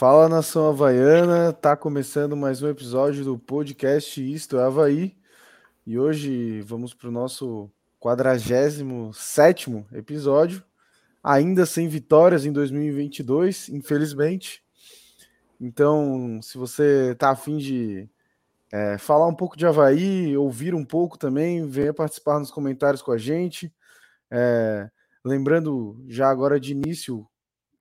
Fala nação havaiana, tá começando mais um episódio do podcast Isto é Havaí e hoje vamos para o nosso 47 episódio, ainda sem vitórias em 2022, infelizmente. Então, se você tá afim de é, falar um pouco de Havaí, ouvir um pouco também, venha participar nos comentários com a gente. É, lembrando, já agora de início,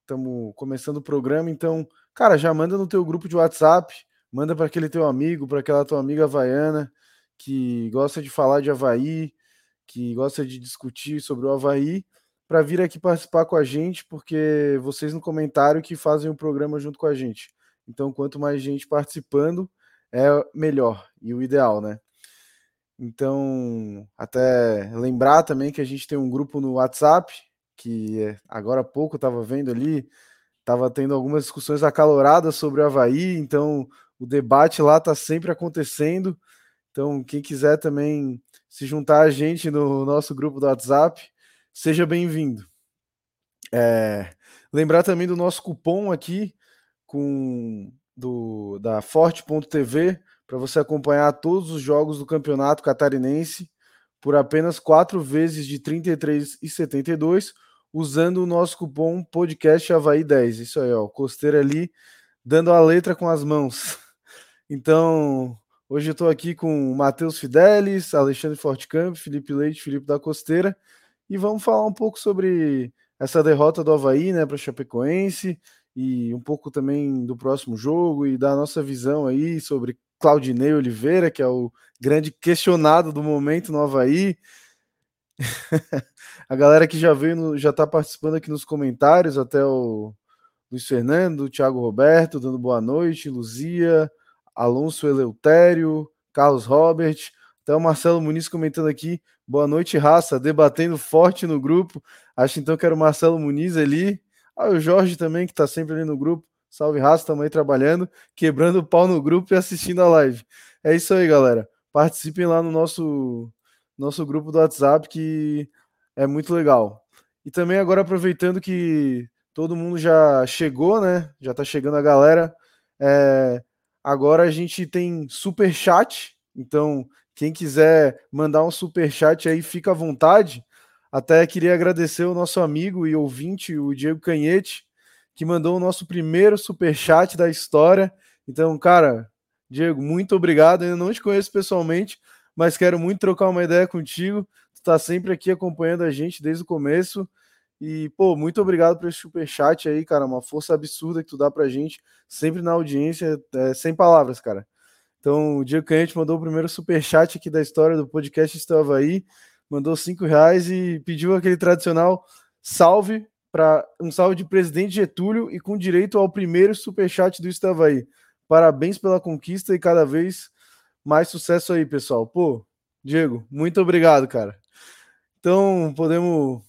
estamos começando o programa, então, cara, já manda no teu grupo de WhatsApp, manda para aquele teu amigo, para aquela tua amiga havaiana que gosta de falar de Havaí, que gosta de discutir sobre o Havaí, para vir aqui participar com a gente, porque vocês no comentário que fazem o programa junto com a gente. Então, quanto mais gente participando, é melhor e o ideal, né? Então, até lembrar também que a gente tem um grupo no WhatsApp, que agora há pouco estava vendo ali, estava tendo algumas discussões acaloradas sobre o Havaí, então o debate lá está sempre acontecendo. Então, quem quiser também se juntar a gente no nosso grupo do WhatsApp, seja bem-vindo. É, lembrar também do nosso cupom aqui com do da Forte.tv para você acompanhar todos os jogos do Campeonato Catarinense por apenas quatro vezes de R$ 33,72 usando o nosso cupom podcast Havaí 10. Isso aí, ó, costeira ali dando a letra com as mãos. Então, hoje eu estou aqui com o Matheus Fidelis, Alexandre Fortecamp, Felipe Leite, Felipe da Costeira e vamos falar um pouco sobre essa derrota do Havaí, né, para Chapecoense e um pouco também do próximo jogo e da nossa visão aí sobre Claudinei Oliveira, que é o grande questionado do momento no Havaí. a galera que já veio, no, já está participando aqui nos comentários, até o Luiz Fernando, Thiago Roberto, dando boa noite, Luzia, Alonso Eleutério, Carlos Robert, até o Marcelo Muniz comentando aqui, boa noite, raça, debatendo forte no grupo. Acho então que era o Marcelo Muniz ali. Ah, o Jorge também, que está sempre ali no grupo. Salve raça, estamos aí trabalhando, quebrando o pau no grupo e assistindo a live. É isso aí, galera. Participem lá no nosso nosso grupo do WhatsApp, que é muito legal. E também agora aproveitando que todo mundo já chegou, né? Já tá chegando a galera. É, agora a gente tem super chat, então quem quiser mandar um super chat aí, fica à vontade. Até queria agradecer o nosso amigo e ouvinte, o Diego Canhete, que mandou o nosso primeiro super chat da história. Então, cara, Diego, muito obrigado. Eu não te conheço pessoalmente, mas quero muito trocar uma ideia contigo. Tu tá sempre aqui acompanhando a gente desde o começo. E, pô, muito obrigado por esse super chat aí, cara. Uma força absurda que tu dá pra gente, sempre na audiência, é, sem palavras, cara. Então, o Diego Canhete mandou o primeiro super chat aqui da história do podcast Estava aí, mandou cinco reais e pediu aquele tradicional salve para um salve de presidente Getúlio e com direito ao primeiro super chat do Estava aí. Parabéns pela conquista e cada vez mais sucesso aí, pessoal. Pô, Diego, muito obrigado, cara. Então, podemos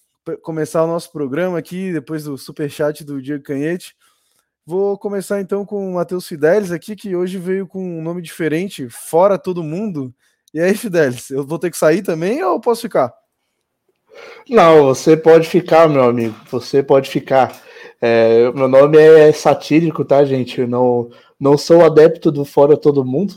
começar o nosso programa aqui, depois do super chat do Diego Canhete. Vou começar então com o Matheus Fidelis aqui, que hoje veio com um nome diferente, Fora Todo Mundo. E aí, Fidelis, eu vou ter que sair também ou posso ficar? Não, você pode ficar, meu amigo. Você pode ficar. É, meu nome é satírico, tá, gente? Eu não, não sou adepto do Fora Todo Mundo.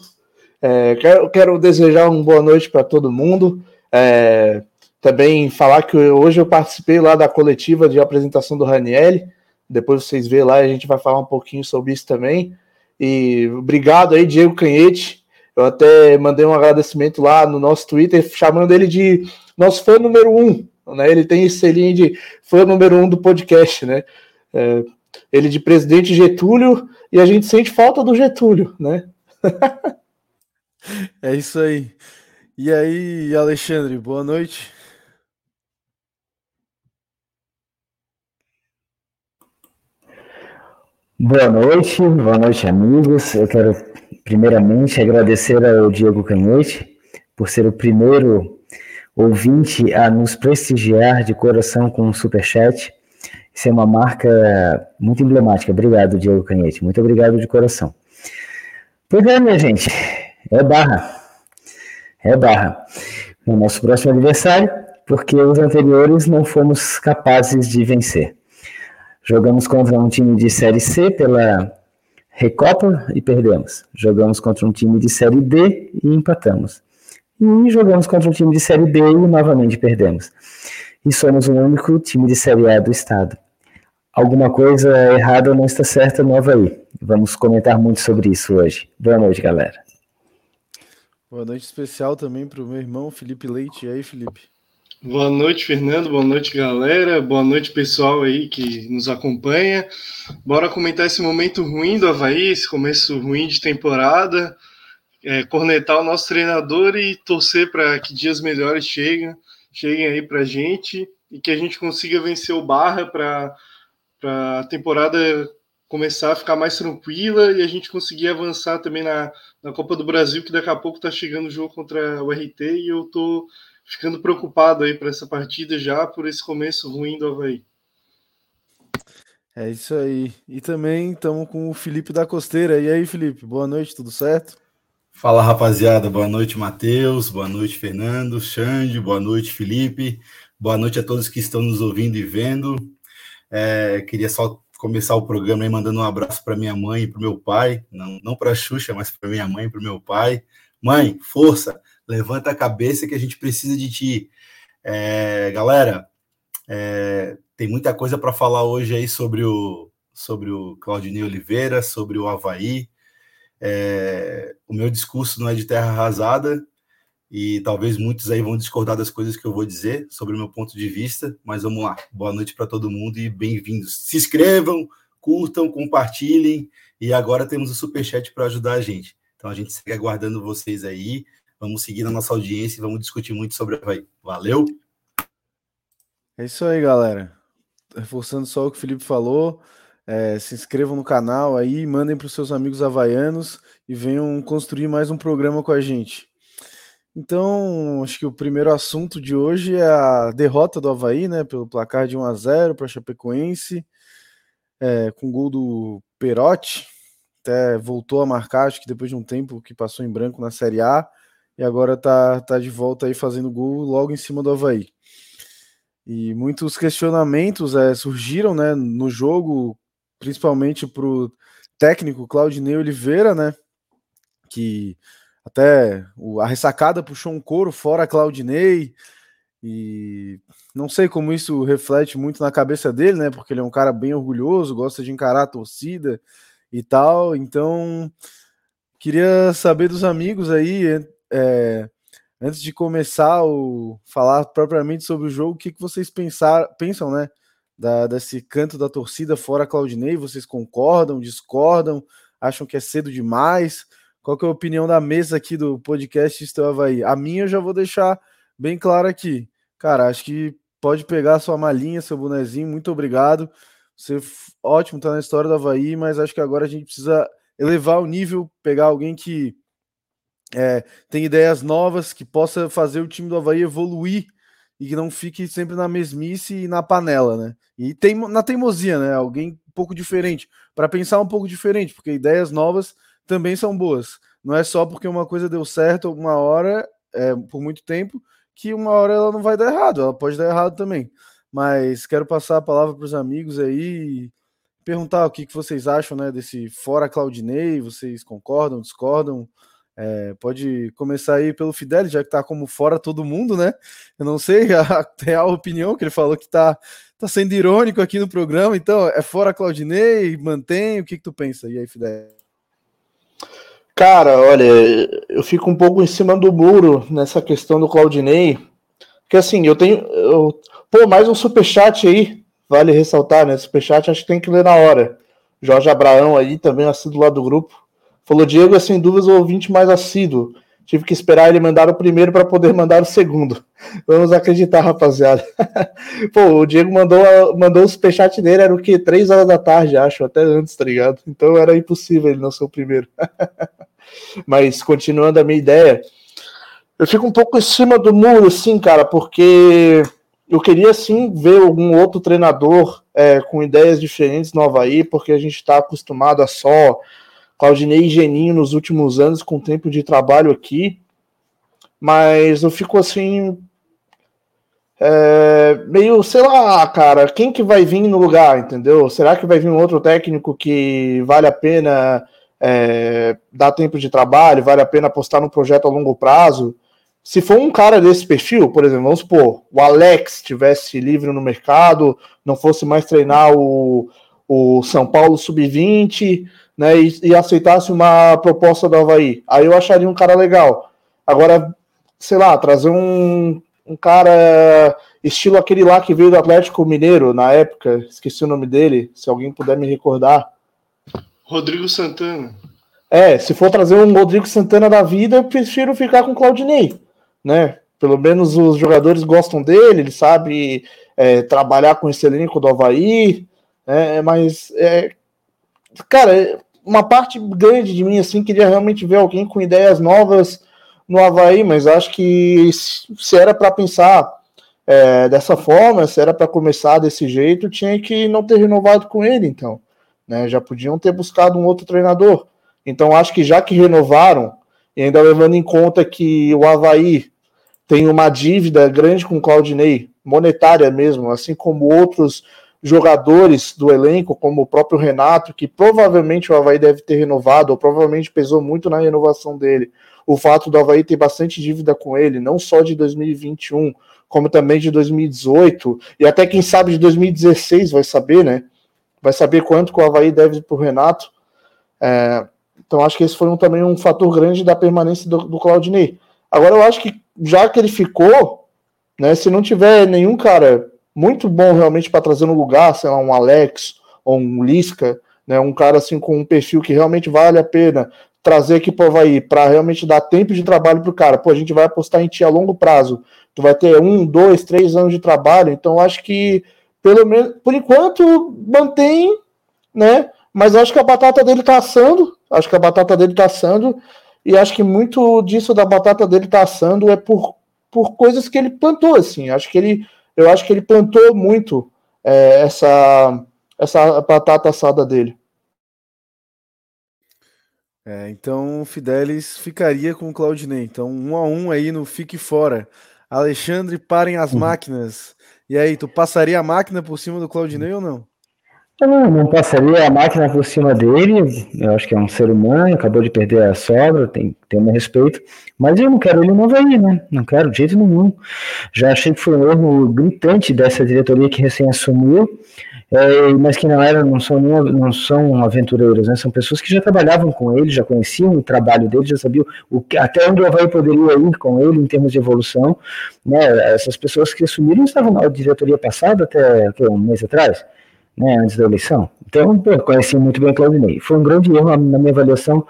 É, quero, quero desejar uma boa noite para todo mundo. É, também falar que hoje eu participei lá da coletiva de apresentação do Raniel. Depois vocês vê lá, a gente vai falar um pouquinho sobre isso também. E obrigado aí, Diego Canhete. Eu até mandei um agradecimento lá no nosso Twitter, chamando ele de nosso fã número um. Né? Ele tem esse selinho de fã número um do podcast, né? É, ele de presidente Getúlio e a gente sente falta do Getúlio, né? É isso aí. E aí, Alexandre, boa noite. Boa noite, boa noite, amigos. Eu quero primeiramente agradecer ao Diego Canhete por ser o primeiro ouvinte a nos prestigiar de coração com um superchat. Isso é uma marca muito emblemática. Obrigado, Diego Canhete. Muito obrigado de coração. Pois é, minha gente. É barra. É barra. No nosso próximo aniversário, porque os anteriores não fomos capazes de vencer. Jogamos contra um time de Série C pela Recopa e perdemos. Jogamos contra um time de Série D e empatamos. E jogamos contra um time de Série B e novamente perdemos. E somos o único time de Série A do estado. Alguma coisa errada não está certa no Havaí. Vamos comentar muito sobre isso hoje. Boa noite, galera. Boa noite especial também para o meu irmão Felipe Leite. E aí, Felipe? Boa noite, Fernando. Boa noite, galera. Boa noite, pessoal aí que nos acompanha. Bora comentar esse momento ruim do Havaí, esse começo ruim de temporada. É, cornetar o nosso treinador e torcer para que dias melhores cheguem, cheguem aí para a gente e que a gente consiga vencer o Barra para a temporada começar a ficar mais tranquila e a gente conseguir avançar também na, na Copa do Brasil, que daqui a pouco está chegando o jogo contra o RT e eu tô ficando preocupado aí para essa partida já por esse começo ruim do Havaí. É isso aí. E também estamos com o Felipe da Costeira. E aí, Felipe, boa noite, tudo certo? Fala, rapaziada. Boa noite, Matheus. Boa noite, Fernando, Xande. Boa noite, Felipe. Boa noite a todos que estão nos ouvindo e vendo. É, queria só começar o programa aí mandando um abraço para minha mãe e para meu pai, não, não para a Xuxa, mas para minha mãe e para meu pai. Mãe, força, levanta a cabeça que a gente precisa de ti. É, galera, é, tem muita coisa para falar hoje aí sobre o, sobre o Claudinei Oliveira, sobre o Havaí. É, o meu discurso não é de terra arrasada, e talvez muitos aí vão discordar das coisas que eu vou dizer sobre o meu ponto de vista, mas vamos lá. Boa noite para todo mundo e bem-vindos. Se inscrevam, curtam, compartilhem e agora temos o super chat para ajudar a gente. Então a gente segue aguardando vocês aí. Vamos seguir na nossa audiência e vamos discutir muito sobre Havaí. Valeu. É isso aí, galera. Reforçando só o que o Felipe falou, é, se inscrevam no canal aí, mandem para os seus amigos havaianos e venham construir mais um programa com a gente. Então, acho que o primeiro assunto de hoje é a derrota do Havaí, né, pelo placar de 1 a 0 para Chapecoense, é, com gol do Perotti, até voltou a marcar, acho que depois de um tempo que passou em branco na Série A, e agora tá, tá de volta aí fazendo gol logo em cima do Havaí. E muitos questionamentos é, surgiram né, no jogo, principalmente para o técnico Claudinei Oliveira, né, que até o, a ressacada puxou um couro fora Claudinei. E não sei como isso reflete muito na cabeça dele, né? Porque ele é um cara bem orgulhoso, gosta de encarar a torcida e tal. Então, queria saber dos amigos aí, é, antes de começar o falar propriamente sobre o jogo, o que, que vocês pensar, pensam, né? Da, desse canto da torcida fora Claudinei, vocês concordam, discordam, acham que é cedo demais? Qual que é a opinião da mesa aqui do podcast Estou Havaí? A minha eu já vou deixar bem claro aqui. Cara, acho que pode pegar sua malinha, seu bonezinho. Muito obrigado. Você ótimo tá na história do Havaí, mas acho que agora a gente precisa elevar o nível, pegar alguém que é, tem ideias novas, que possa fazer o time do Havaí evoluir e que não fique sempre na mesmice e na panela, né? E tem na teimosia, né? Alguém um pouco diferente, para pensar um pouco diferente, porque ideias novas também são boas. Não é só porque uma coisa deu certo uma hora, é, por muito tempo, que uma hora ela não vai dar errado, ela pode dar errado também. Mas quero passar a palavra para os amigos aí perguntar o que, que vocês acham né, desse fora Claudinei, vocês concordam, discordam? É, pode começar aí pelo Fidel, já que tá como fora todo mundo, né? Eu não sei a real opinião, que ele falou que tá, tá sendo irônico aqui no programa, então é fora Claudinei, mantém, o que, que tu pensa? E aí, Fidel? Cara, olha, eu fico um pouco em cima do muro nessa questão do Claudinei. Que assim, eu tenho. Eu, pô, mais um superchat aí. Vale ressaltar, né? Superchat acho que tem que ler na hora. Jorge Abraão aí, também assíduo lá do grupo. Falou, Diego é sem dúvidas o ouvinte mais assíduo. Tive que esperar ele mandar o primeiro para poder mandar o segundo. Vamos acreditar, rapaziada. Pô, o Diego mandou, mandou o superchat dele, era o que? Três horas da tarde, acho, até antes, tá ligado? Então era impossível ele não ser o primeiro. Mas continuando a minha ideia, eu fico um pouco em cima do muro, assim, cara, porque eu queria sim ver algum outro treinador é, com ideias diferentes no Havaí, porque a gente está acostumado a só Claudinei e Geninho nos últimos anos com tempo de trabalho aqui, mas eu fico assim é, meio, sei lá, cara, quem que vai vir no lugar, entendeu? Será que vai vir um outro técnico que vale a pena é, dar tempo de trabalho, vale a pena apostar no projeto a longo prazo? Se for um cara desse perfil, por exemplo, vamos supor, o Alex tivesse livre no mercado, não fosse mais treinar o, o São Paulo Sub-20, né, e, e, aceitasse uma proposta do Havaí, aí eu acharia um cara legal. Agora, sei lá, trazer um, um cara estilo aquele lá que veio do Atlético Mineiro na época, esqueci o nome dele, se alguém puder me recordar. Rodrigo Santana. É, se for trazer um Rodrigo Santana da vida, eu prefiro ficar com o Claudinei, né? Pelo menos os jogadores gostam dele, ele sabe é, trabalhar com esse elenco do Havaí, né? mas, é, cara, uma parte grande de mim, assim, queria realmente ver alguém com ideias novas no Havaí, mas acho que se era para pensar é, dessa forma, se era para começar desse jeito, tinha que não ter renovado com ele, então. Né? Já podiam ter buscado um outro treinador. Então, acho que já que renovaram, e ainda levando em conta que o Havaí tem uma dívida grande com o Claudinei, monetária mesmo, assim como outros jogadores do elenco, como o próprio Renato, que provavelmente o Havaí deve ter renovado, ou provavelmente pesou muito na renovação dele o fato do Havaí ter bastante dívida com ele, não só de 2021, como também de 2018, e até quem sabe de 2016 vai saber, né? Vai saber quanto que o Havaí deve para o Renato. É, então acho que esse foi um, também um fator grande da permanência do, do Claudinei. Agora eu acho que já que ele ficou, né, se não tiver nenhum cara muito bom realmente para trazer no lugar, sei lá, um Alex ou um Lisca, né, um cara assim com um perfil que realmente vale a pena trazer aqui para o Havaí para realmente dar tempo de trabalho para o cara. Pô, a gente vai apostar em ti a longo prazo. Tu vai ter um, dois, três anos de trabalho. Então, acho que, pelo menos, por enquanto, mantém, né? Mas acho que a batata dele tá assando. Acho que a batata dele tá assando. E acho que muito disso da batata dele tá assando é por, por coisas que ele plantou, assim. Acho que ele, eu acho que ele plantou muito é, essa, essa batata assada dele. É, então o Fidelis ficaria com o Claudinei. Então, um a um aí no Fique Fora. Alexandre, parem as uhum. máquinas. E aí, tu passaria a máquina por cima do Claudinei ou não? Eu não, não passaria a máquina por cima dele. Eu acho que é um ser humano, acabou de perder a sobra, tem, tem meu respeito. Mas eu não quero ele no Havaí, né? Não quero de jeito nenhum. Já achei que foi um erro gritante dessa diretoria que recém assumiu é, mas que não eram, não são, não são aventureiros, né? São pessoas que já trabalhavam com ele, já conheciam o trabalho dele, já sabiam o, até onde o Havaí poderia ir com ele em termos de evolução, né? Essas pessoas que assumiram estavam na diretoria passada até um mês atrás, né? Antes da eleição. Então, pô, conheci muito bem o Claudinei. Foi um grande erro na minha avaliação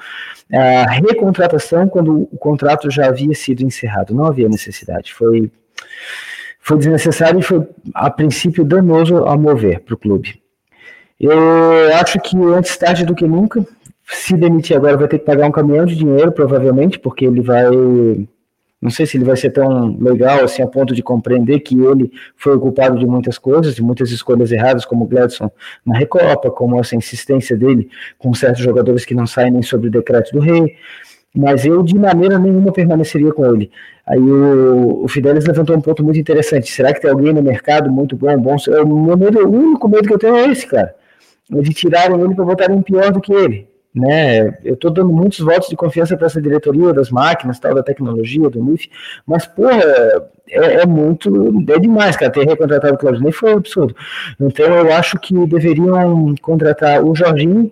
a recontratação quando o contrato já havia sido encerrado. Não havia necessidade. Foi foi desnecessário e foi, a princípio, danoso ao mover para o clube. Eu acho que antes tarde do que nunca, se demitir agora vai ter que pagar um caminhão de dinheiro, provavelmente, porque ele vai. Não sei se ele vai ser tão legal assim a ponto de compreender que ele foi o culpado de muitas coisas, de muitas escolhas erradas, como o Gladson na Recopa, como essa insistência dele com certos jogadores que não saem nem sobre o decreto do rei mas eu de maneira nenhuma permaneceria com ele. Aí o, o Fidelis levantou um ponto muito interessante. Será que tem alguém no mercado muito bom, bom? O, meu medo, o único medo que eu tenho é esse, cara. De tirarem ele para botarem pior do que ele. Né? Eu estou dando muitos votos de confiança para essa diretoria das máquinas, tal, da tecnologia, do MIF, mas, porra, é, é, muito, é demais, cara, ter recontratado o Claudinei foi um absurdo. Então eu acho que deveriam contratar o Jorginho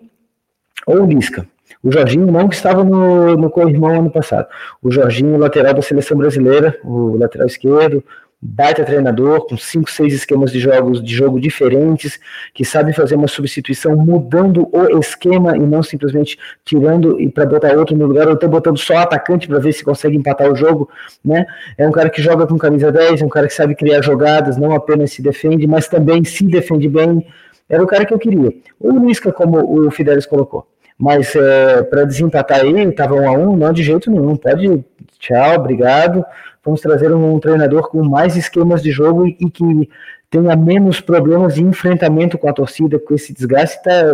ou o Lisca. O Jorginho não estava no, no ano passado. O Jorginho, lateral da seleção brasileira, o lateral esquerdo, baita treinador, com cinco, seis esquemas de jogos de jogo diferentes, que sabe fazer uma substituição mudando o esquema e não simplesmente tirando e para botar outro no lugar, ou até botando só atacante para ver se consegue empatar o jogo, né? É um cara que joga com camisa 10, é um cara que sabe criar jogadas, não apenas se defende, mas também se defende bem. Era o cara que eu queria. O Lisca, como o Fidelis colocou. Mas é, para desempatar aí, estava um a um, não de jeito nenhum. Pode, tchau, obrigado. Vamos trazer um treinador com mais esquemas de jogo e, que tenha menos problemas de enfrentamento com a torcida, com esse desgaste tá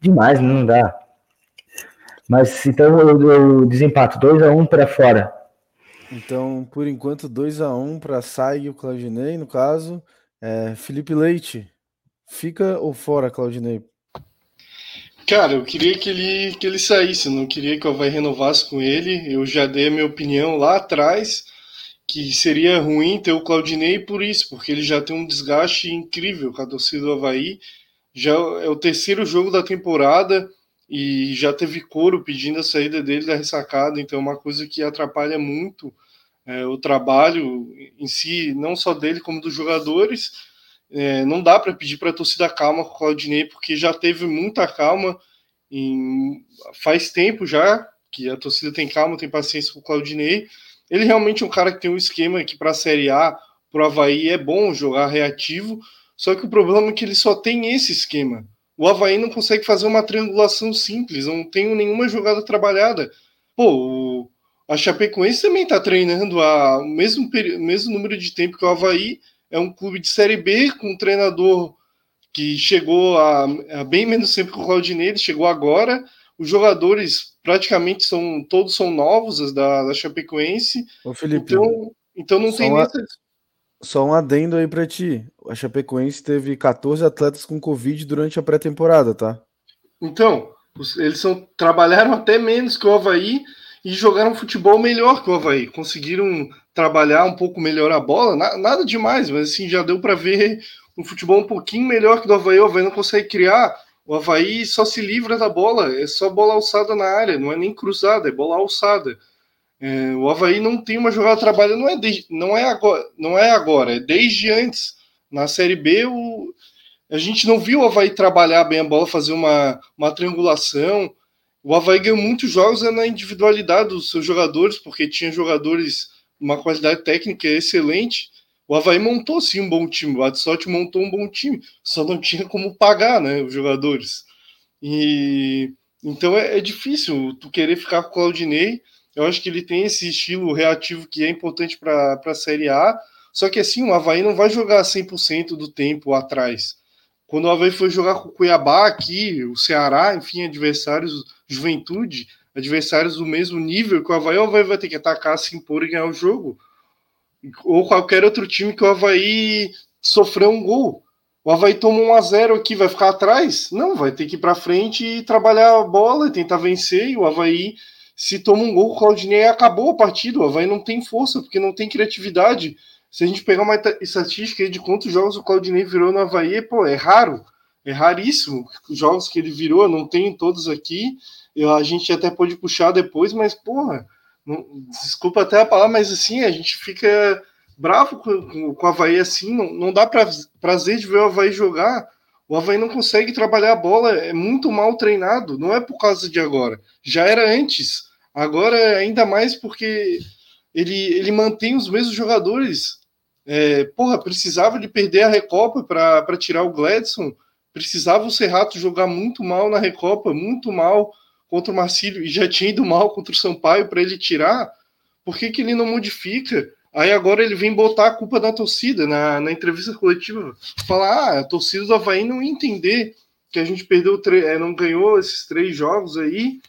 demais, não dá. Mas então eu, eu desempato 2 a 1 um para fora. Então, por enquanto, 2 a 1 um para Sai e o Claudinei, no caso. É, Felipe Leite, fica ou fora, Claudinei? Cara, eu queria que ele, que ele saísse, não queria que o Havaí renovasse com ele. Eu já dei a minha opinião lá atrás que seria ruim ter o Claudinei por isso, porque ele já tem um desgaste incrível com a torcida do Havaí. Já é o terceiro jogo da temporada e já teve coro pedindo a saída dele da ressacada, então é uma coisa que atrapalha muito é, o trabalho em si, não só dele como dos jogadores. É, não dá para pedir para a torcida calma com o Claudinei, porque já teve muita calma, em, faz tempo já que a torcida tem calma, tem paciência com o Claudinei. Ele realmente é um cara que tem um esquema que para a Série A, para o Havaí, é bom jogar reativo, só que o problema é que ele só tem esse esquema. O Havaí não consegue fazer uma triangulação simples, não tem nenhuma jogada trabalhada. Pô, a Chapecoense também está treinando há o mesmo, mesmo número de tempo que o Havaí. É um clube de Série B com um treinador que chegou a, a bem menos tempo que o Claudinei, ele chegou agora. Os jogadores praticamente são todos são novos da, da Chapecoense. Ô, Felipe, então, então não tem uma... Só um adendo aí para ti. A Chapecoense teve 14 atletas com Covid durante a pré-temporada, tá? Então, eles são, trabalharam até menos que o Havaí e jogaram futebol melhor que o Havaí. Conseguiram trabalhar um pouco melhor a bola, na, nada demais, mas assim, já deu para ver um futebol um pouquinho melhor que o Havaí. O Havaí não consegue criar. O Havaí só se livra da bola, é só bola alçada na área, não é nem cruzada, é bola alçada. É, o Havaí não tem uma jogada trabalho, não é, de, não, é agora, não é agora, é desde antes. Na Série B, o, a gente não viu o Havaí trabalhar bem a bola, fazer uma, uma triangulação. O Havaí ganhou muitos jogos na individualidade dos seus jogadores, porque tinha jogadores uma qualidade técnica excelente. O Havaí montou sim um bom time, o Adsotti montou um bom time, só não tinha como pagar né, os jogadores. E então é, é difícil tu querer ficar com o Claudinei eu acho que ele tem esse estilo reativo que é importante para a Série A. Só que assim, o Havaí não vai jogar 100% do tempo atrás. Quando o Havaí foi jogar com o Cuiabá aqui, o Ceará, enfim, adversários, Juventude, adversários do mesmo nível que o Havaí, o Havaí vai ter que atacar, se impor e ganhar o jogo. Ou qualquer outro time que o Havaí sofreu um gol. O Havaí toma 1 a 0 aqui, vai ficar atrás? Não, vai ter que ir para frente e trabalhar a bola, tentar vencer. E o Havaí se toma um gol, o Claudinei acabou a partida. O Havaí não tem força, porque não tem criatividade. Se a gente pegar uma estatística de quantos jogos o Claudinei virou no Havaí, pô, é raro. É raríssimo. Os jogos que ele virou, não tenho todos aqui. Eu, a gente até pode puxar depois, mas, porra, não, desculpa até a palavra, mas assim, a gente fica bravo com, com, com o Havaí assim. Não, não dá pra, prazer de ver o Havaí jogar. O Havaí não consegue trabalhar a bola, é muito mal treinado. Não é por causa de agora. Já era antes. Agora, ainda mais porque ele, ele mantém os mesmos jogadores. É, porra, precisava de perder a Recopa para tirar o Gladson. Precisava o Serrato jogar muito mal na Recopa, muito mal contra o Marcílio, e já tinha ido mal contra o Sampaio para ele tirar. Por que, que ele não modifica? Aí agora ele vem botar a culpa da torcida na, na entrevista coletiva. Falar, ah, a torcida do Havaí não ia entender que a gente perdeu, é, não ganhou esses três jogos aí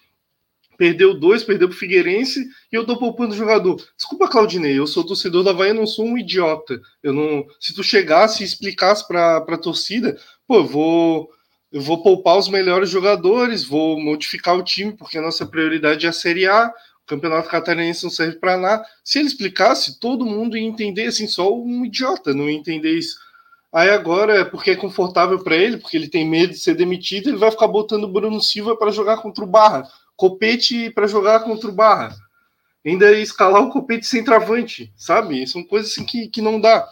perdeu dois, perdeu pro Figueirense e eu tô poupando o jogador. Desculpa, Claudinei, eu sou torcedor da Havaí, eu não sou um idiota. Eu não, se tu chegasse e explicasse para a torcida, pô, eu vou eu vou poupar os melhores jogadores, vou modificar o time porque a nossa prioridade é a Série A. O Campeonato Catarinense não serve para nada. Se ele explicasse, todo mundo ia entender, assim, só um idiota não ia entender isso. Aí agora, porque é confortável para ele, porque ele tem medo de ser demitido, ele vai ficar botando o Bruno Silva para jogar contra o Barra. Copete para jogar contra o Barra. Ainda escalar o Copete sem travante, sabe? São coisas assim que, que não dá.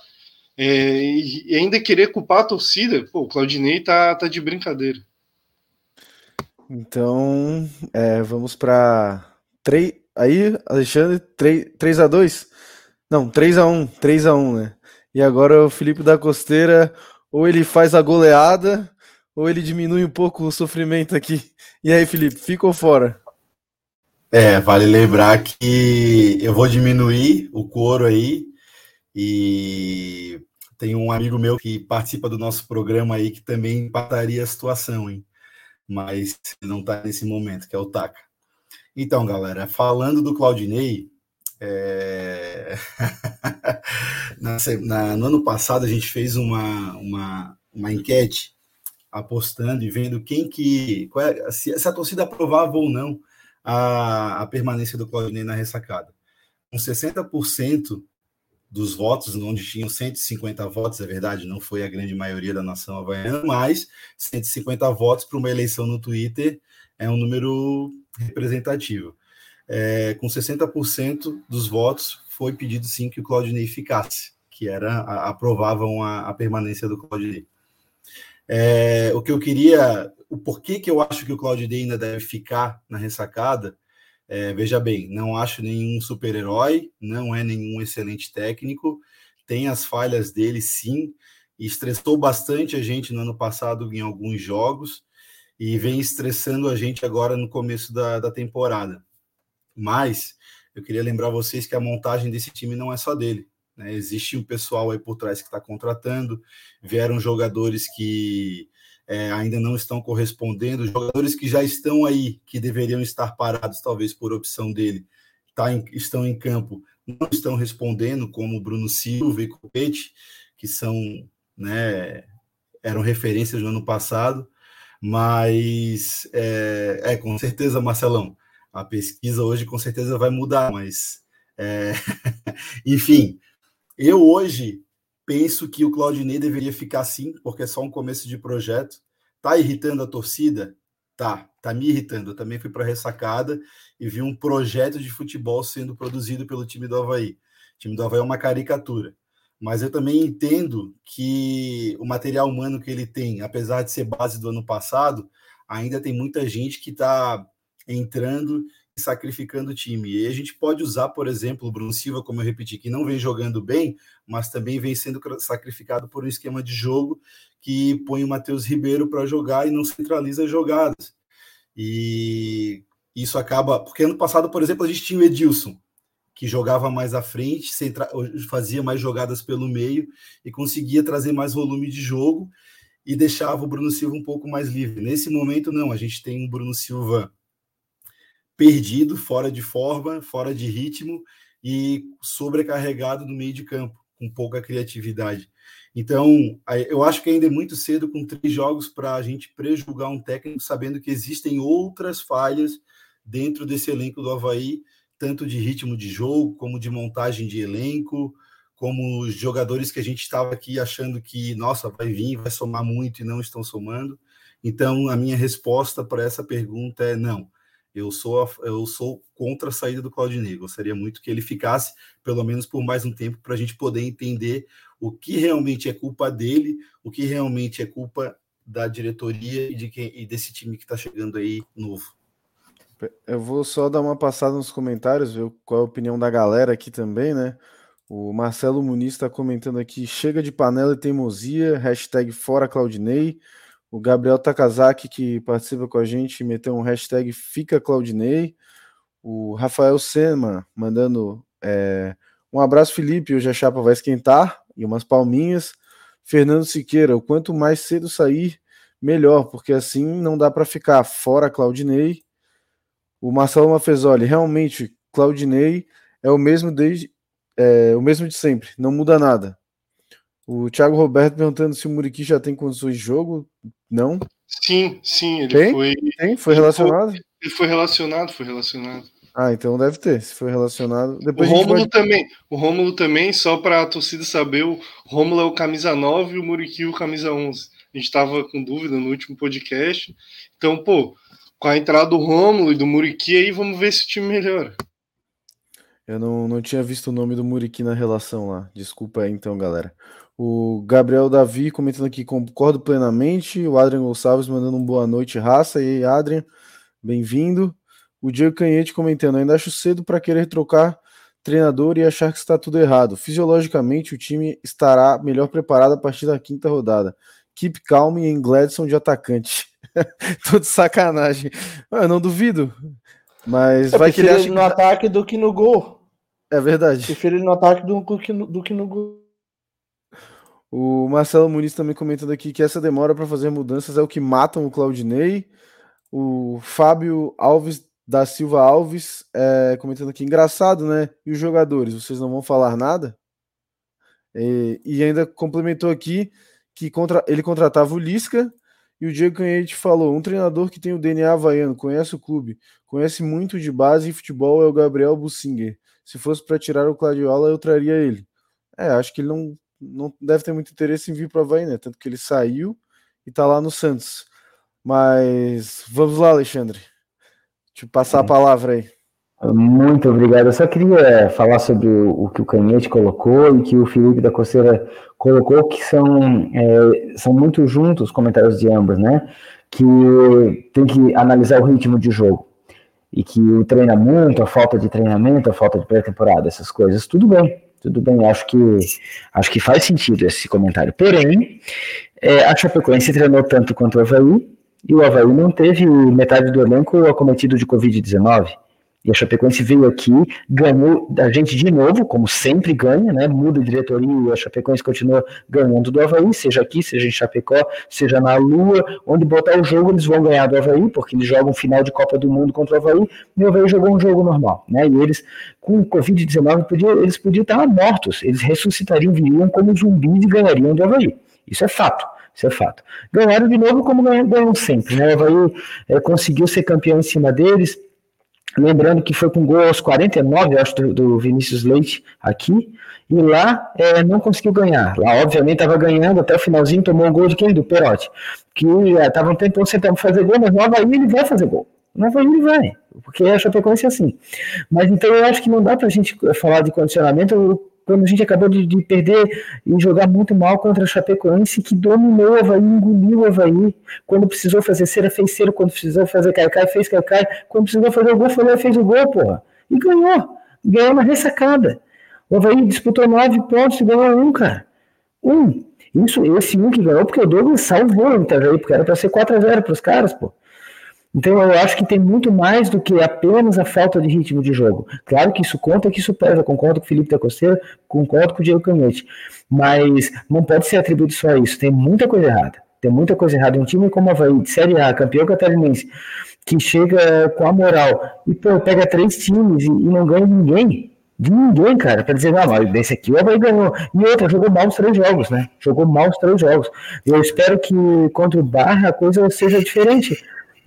É, e ainda querer culpar a torcida, pô, o Claudinei tá, tá de brincadeira. Então, é, vamos para 3. Aí, Alexandre, 3, 3 a 2 Não, 3 a 1 3 a 1 né? E agora o Felipe da Costeira, ou ele faz a goleada, ou ele diminui um pouco o sofrimento aqui. E aí, Felipe, fica ou fora? É, vale lembrar que eu vou diminuir o couro aí e tem um amigo meu que participa do nosso programa aí que também empataria a situação, hein? Mas não está nesse momento, que é o Taka. Então, galera, falando do Claudinei, É... na, no ano passado a gente fez uma, uma, uma enquete apostando e vendo quem que é, se, se, a torcida aprovava ou não a, a permanência do Claudinei na ressacada. Com 60% dos votos, onde tinham 150 votos, é verdade, não foi a grande maioria da nação havaiana, mas 150 votos para uma eleição no Twitter é um número representativo. É, com 60% dos votos, foi pedido sim que o Claudinei ficasse, que era a, aprovavam a, a, permanência do Claudinei. É, o que eu queria, o porquê que eu acho que o Claudinei ainda deve ficar na ressacada, é, veja bem, não acho nenhum super-herói, não é nenhum excelente técnico, tem as falhas dele sim, estressou bastante a gente no ano passado em alguns jogos, e vem estressando a gente agora no começo da, da temporada. Mas eu queria lembrar vocês que a montagem desse time não é só dele. Né? Existe um pessoal aí por trás que está contratando, vieram jogadores que é, ainda não estão correspondendo, jogadores que já estão aí, que deveriam estar parados, talvez por opção dele, tá em, estão em campo, não estão respondendo, como Bruno Silva e Copete, que são, né, eram referências no ano passado, mas é, é, com certeza, Marcelão, a pesquisa hoje com certeza vai mudar, mas é, enfim, eu hoje penso que o Claudinei deveria ficar sim, porque é só um começo de projeto. Tá irritando a torcida? Tá, tá me irritando. Eu também fui para a ressacada e vi um projeto de futebol sendo produzido pelo time do Havaí. O time do Havaí é uma caricatura mas eu também entendo que o material humano que ele tem, apesar de ser base do ano passado, ainda tem muita gente que está entrando sacrificando o time. E a gente pode usar, por exemplo, o Bruno Silva, como eu repeti, que não vem jogando bem, mas também vem sendo sacrificado por um esquema de jogo que põe o Matheus Ribeiro para jogar e não centraliza jogadas. E isso acaba. Porque ano passado, por exemplo, a gente tinha o Edilson que jogava mais à frente, fazia mais jogadas pelo meio e conseguia trazer mais volume de jogo e deixava o Bruno Silva um pouco mais livre. Nesse momento, não, a gente tem um Bruno Silva perdido, fora de forma, fora de ritmo e sobrecarregado no meio de campo, com pouca criatividade. Então, eu acho que ainda é muito cedo com três jogos para a gente prejulgar um técnico, sabendo que existem outras falhas dentro desse elenco do Havaí tanto de ritmo de jogo, como de montagem de elenco, como os jogadores que a gente estava aqui achando que, nossa, vai vir, vai somar muito e não estão somando. Então, a minha resposta para essa pergunta é não. Eu sou, eu sou contra a saída do Claudinei. Gostaria muito que ele ficasse, pelo menos por mais um tempo, para a gente poder entender o que realmente é culpa dele, o que realmente é culpa da diretoria e, de quem, e desse time que está chegando aí novo. Eu vou só dar uma passada nos comentários, ver qual é a opinião da galera aqui também, né? O Marcelo Muniz está comentando aqui: chega de panela e teimosia, hashtag fora Claudinei. O Gabriel Takazaki, que participa com a gente, meteu um hashtag fica Claudinei. O Rafael Sema mandando é, um abraço, Felipe. Hoje a chapa vai esquentar e umas palminhas. Fernando Siqueira, o quanto mais cedo sair, melhor, porque assim não dá para ficar fora Claudinei o Marcelo Mafezoli, realmente, Claudinei é o mesmo desde é, o mesmo de sempre, não muda nada. O Thiago Roberto perguntando se o Muriqui já tem condições de jogo. Não? Sim, sim, ele tem? foi. Tem? Foi relacionado? Ele foi relacionado, foi relacionado. Ah, então deve ter, se foi relacionado. Depois o Rômulo pode... também, o Rômulo também, só para a torcida saber, o Rômulo é o camisa 9 e o Muriqui o camisa 11. A gente estava com dúvida no último podcast. Então, pô, com a entrada do Rômulo e do Muriqui aí, vamos ver se o time melhora. Eu não, não tinha visto o nome do Muriqui na relação lá. Desculpa aí então, galera. O Gabriel Davi comentando aqui, concordo plenamente. O Adrian Gonçalves mandando um boa noite, raça. E aí, Adrian, bem-vindo. O Diego Canhete comentando, ainda acho cedo para querer trocar treinador e achar que está tudo errado. Fisiologicamente, o time estará melhor preparado a partir da quinta rodada. Keep calm em Gladson de atacante. Tudo sacanagem. Ah, eu não duvido. Mas eu vai que ele acha no ataque do que no gol. É verdade. Prefiro ele no ataque do que no, do que no gol. O Marcelo Muniz também comentando aqui que essa demora para fazer mudanças é o que matam o Claudinei. O Fábio Alves da Silva Alves é, comentando aqui, engraçado, né? E os jogadores, vocês não vão falar nada? E, e ainda complementou aqui que contra, ele contratava o Lisca e o Diego Canhete falou: um treinador que tem o DNA havaiano, conhece o clube, conhece muito de base e futebol é o Gabriel Bussinger. Se fosse para tirar o Cladiola, eu traria ele. É, acho que ele não, não deve ter muito interesse em vir para o Havaí, né? Tanto que ele saiu e tá lá no Santos. Mas vamos lá, Alexandre. Eu passar a palavra aí. Muito obrigado. Eu só queria falar sobre o, o, que o Canhete colocou e que o Felipe da Coceira colocou, que são, é, são muito juntos os comentários de ambos, né? Que tem que analisar o ritmo de jogo. E que o treinamento, a falta de treinamento, a falta de pré-temporada, essas coisas, tudo bem. Tudo bem, acho que acho que faz sentido esse comentário. Porém, é, a Chapecoense treinou tanto quanto o Havaí, e o Havaí não teve metade do elenco acometido de Covid-19. E a Chapecoense veio aqui, ganhou da gente de novo, como sempre ganha, né? Muda a diretoria e a Chapecoense continua ganhando do Havaí, seja aqui, seja em Chapecó, seja na Lua, onde botar o jogo eles vão ganhar do Havaí, porque eles jogam final de Copa do Mundo contra o Havaí, e o Havaí jogou um jogo normal, né? E eles, com o Covid-19, eles podiam estar mortos, eles ressuscitariam, viriam como zumbis e ganhariam do Havaí. Isso é fato. Isso é fato. Ganharam de novo como ganham sempre. Né? O Havaí é, conseguiu ser campeão em cima deles, Lembrando que foi com gol aos 49, acho, do, do Vinícius Leite aqui, e lá é, não conseguiu ganhar. Lá, obviamente, estava ganhando até o finalzinho, tomou o gol de quem? Do Perotti. Que estava é, um tempo tentando fazer gol, mas no Havaí ele vai fazer gol. No Havaí ele vai, porque a Chapecoense é assim. Mas então eu acho que não dá para a gente falar de condicionamento quando a gente acabou de, de, perder e jogar muito mal contra a Chapecoense, que dominou o Havaí, engoliu o Havaí, quando precisou fazer cera, fez cera, quando precisou fazer caicai, fez caicai, quando precisou fazer o gol, lá fez o gol, porra. E ganhou, ganhou na ressacada. O Havaí disputou nove pontos e ganhou um, cara. Um. Isso, esse um que ganhou, porque o Douglas salvou o Itajaí, porque era para ser 4x0 para os caras, pô. Então eu acho que tem muito mais do que apenas a falta de ritmo de jogo. Claro que isso conta, que isso pesa. Concordo com o Felipe da Costeira, concordo com o Diego Canhete. Mas não pode ser atribuído só a isso. Tem muita coisa errada. Tem muita coisa errada. Um time como a Havaí, de Série A, campeão catarinense, que chega com a moral e pô, pega três times e, e não ganha ninguém. De ninguém, cara, para dizer, não, mas desse aqui o Havaí ganhou. E outra, jogou mal os três jogos, né? Jogou mal os três jogos. Eu espero que contra o Barra a coisa seja diferente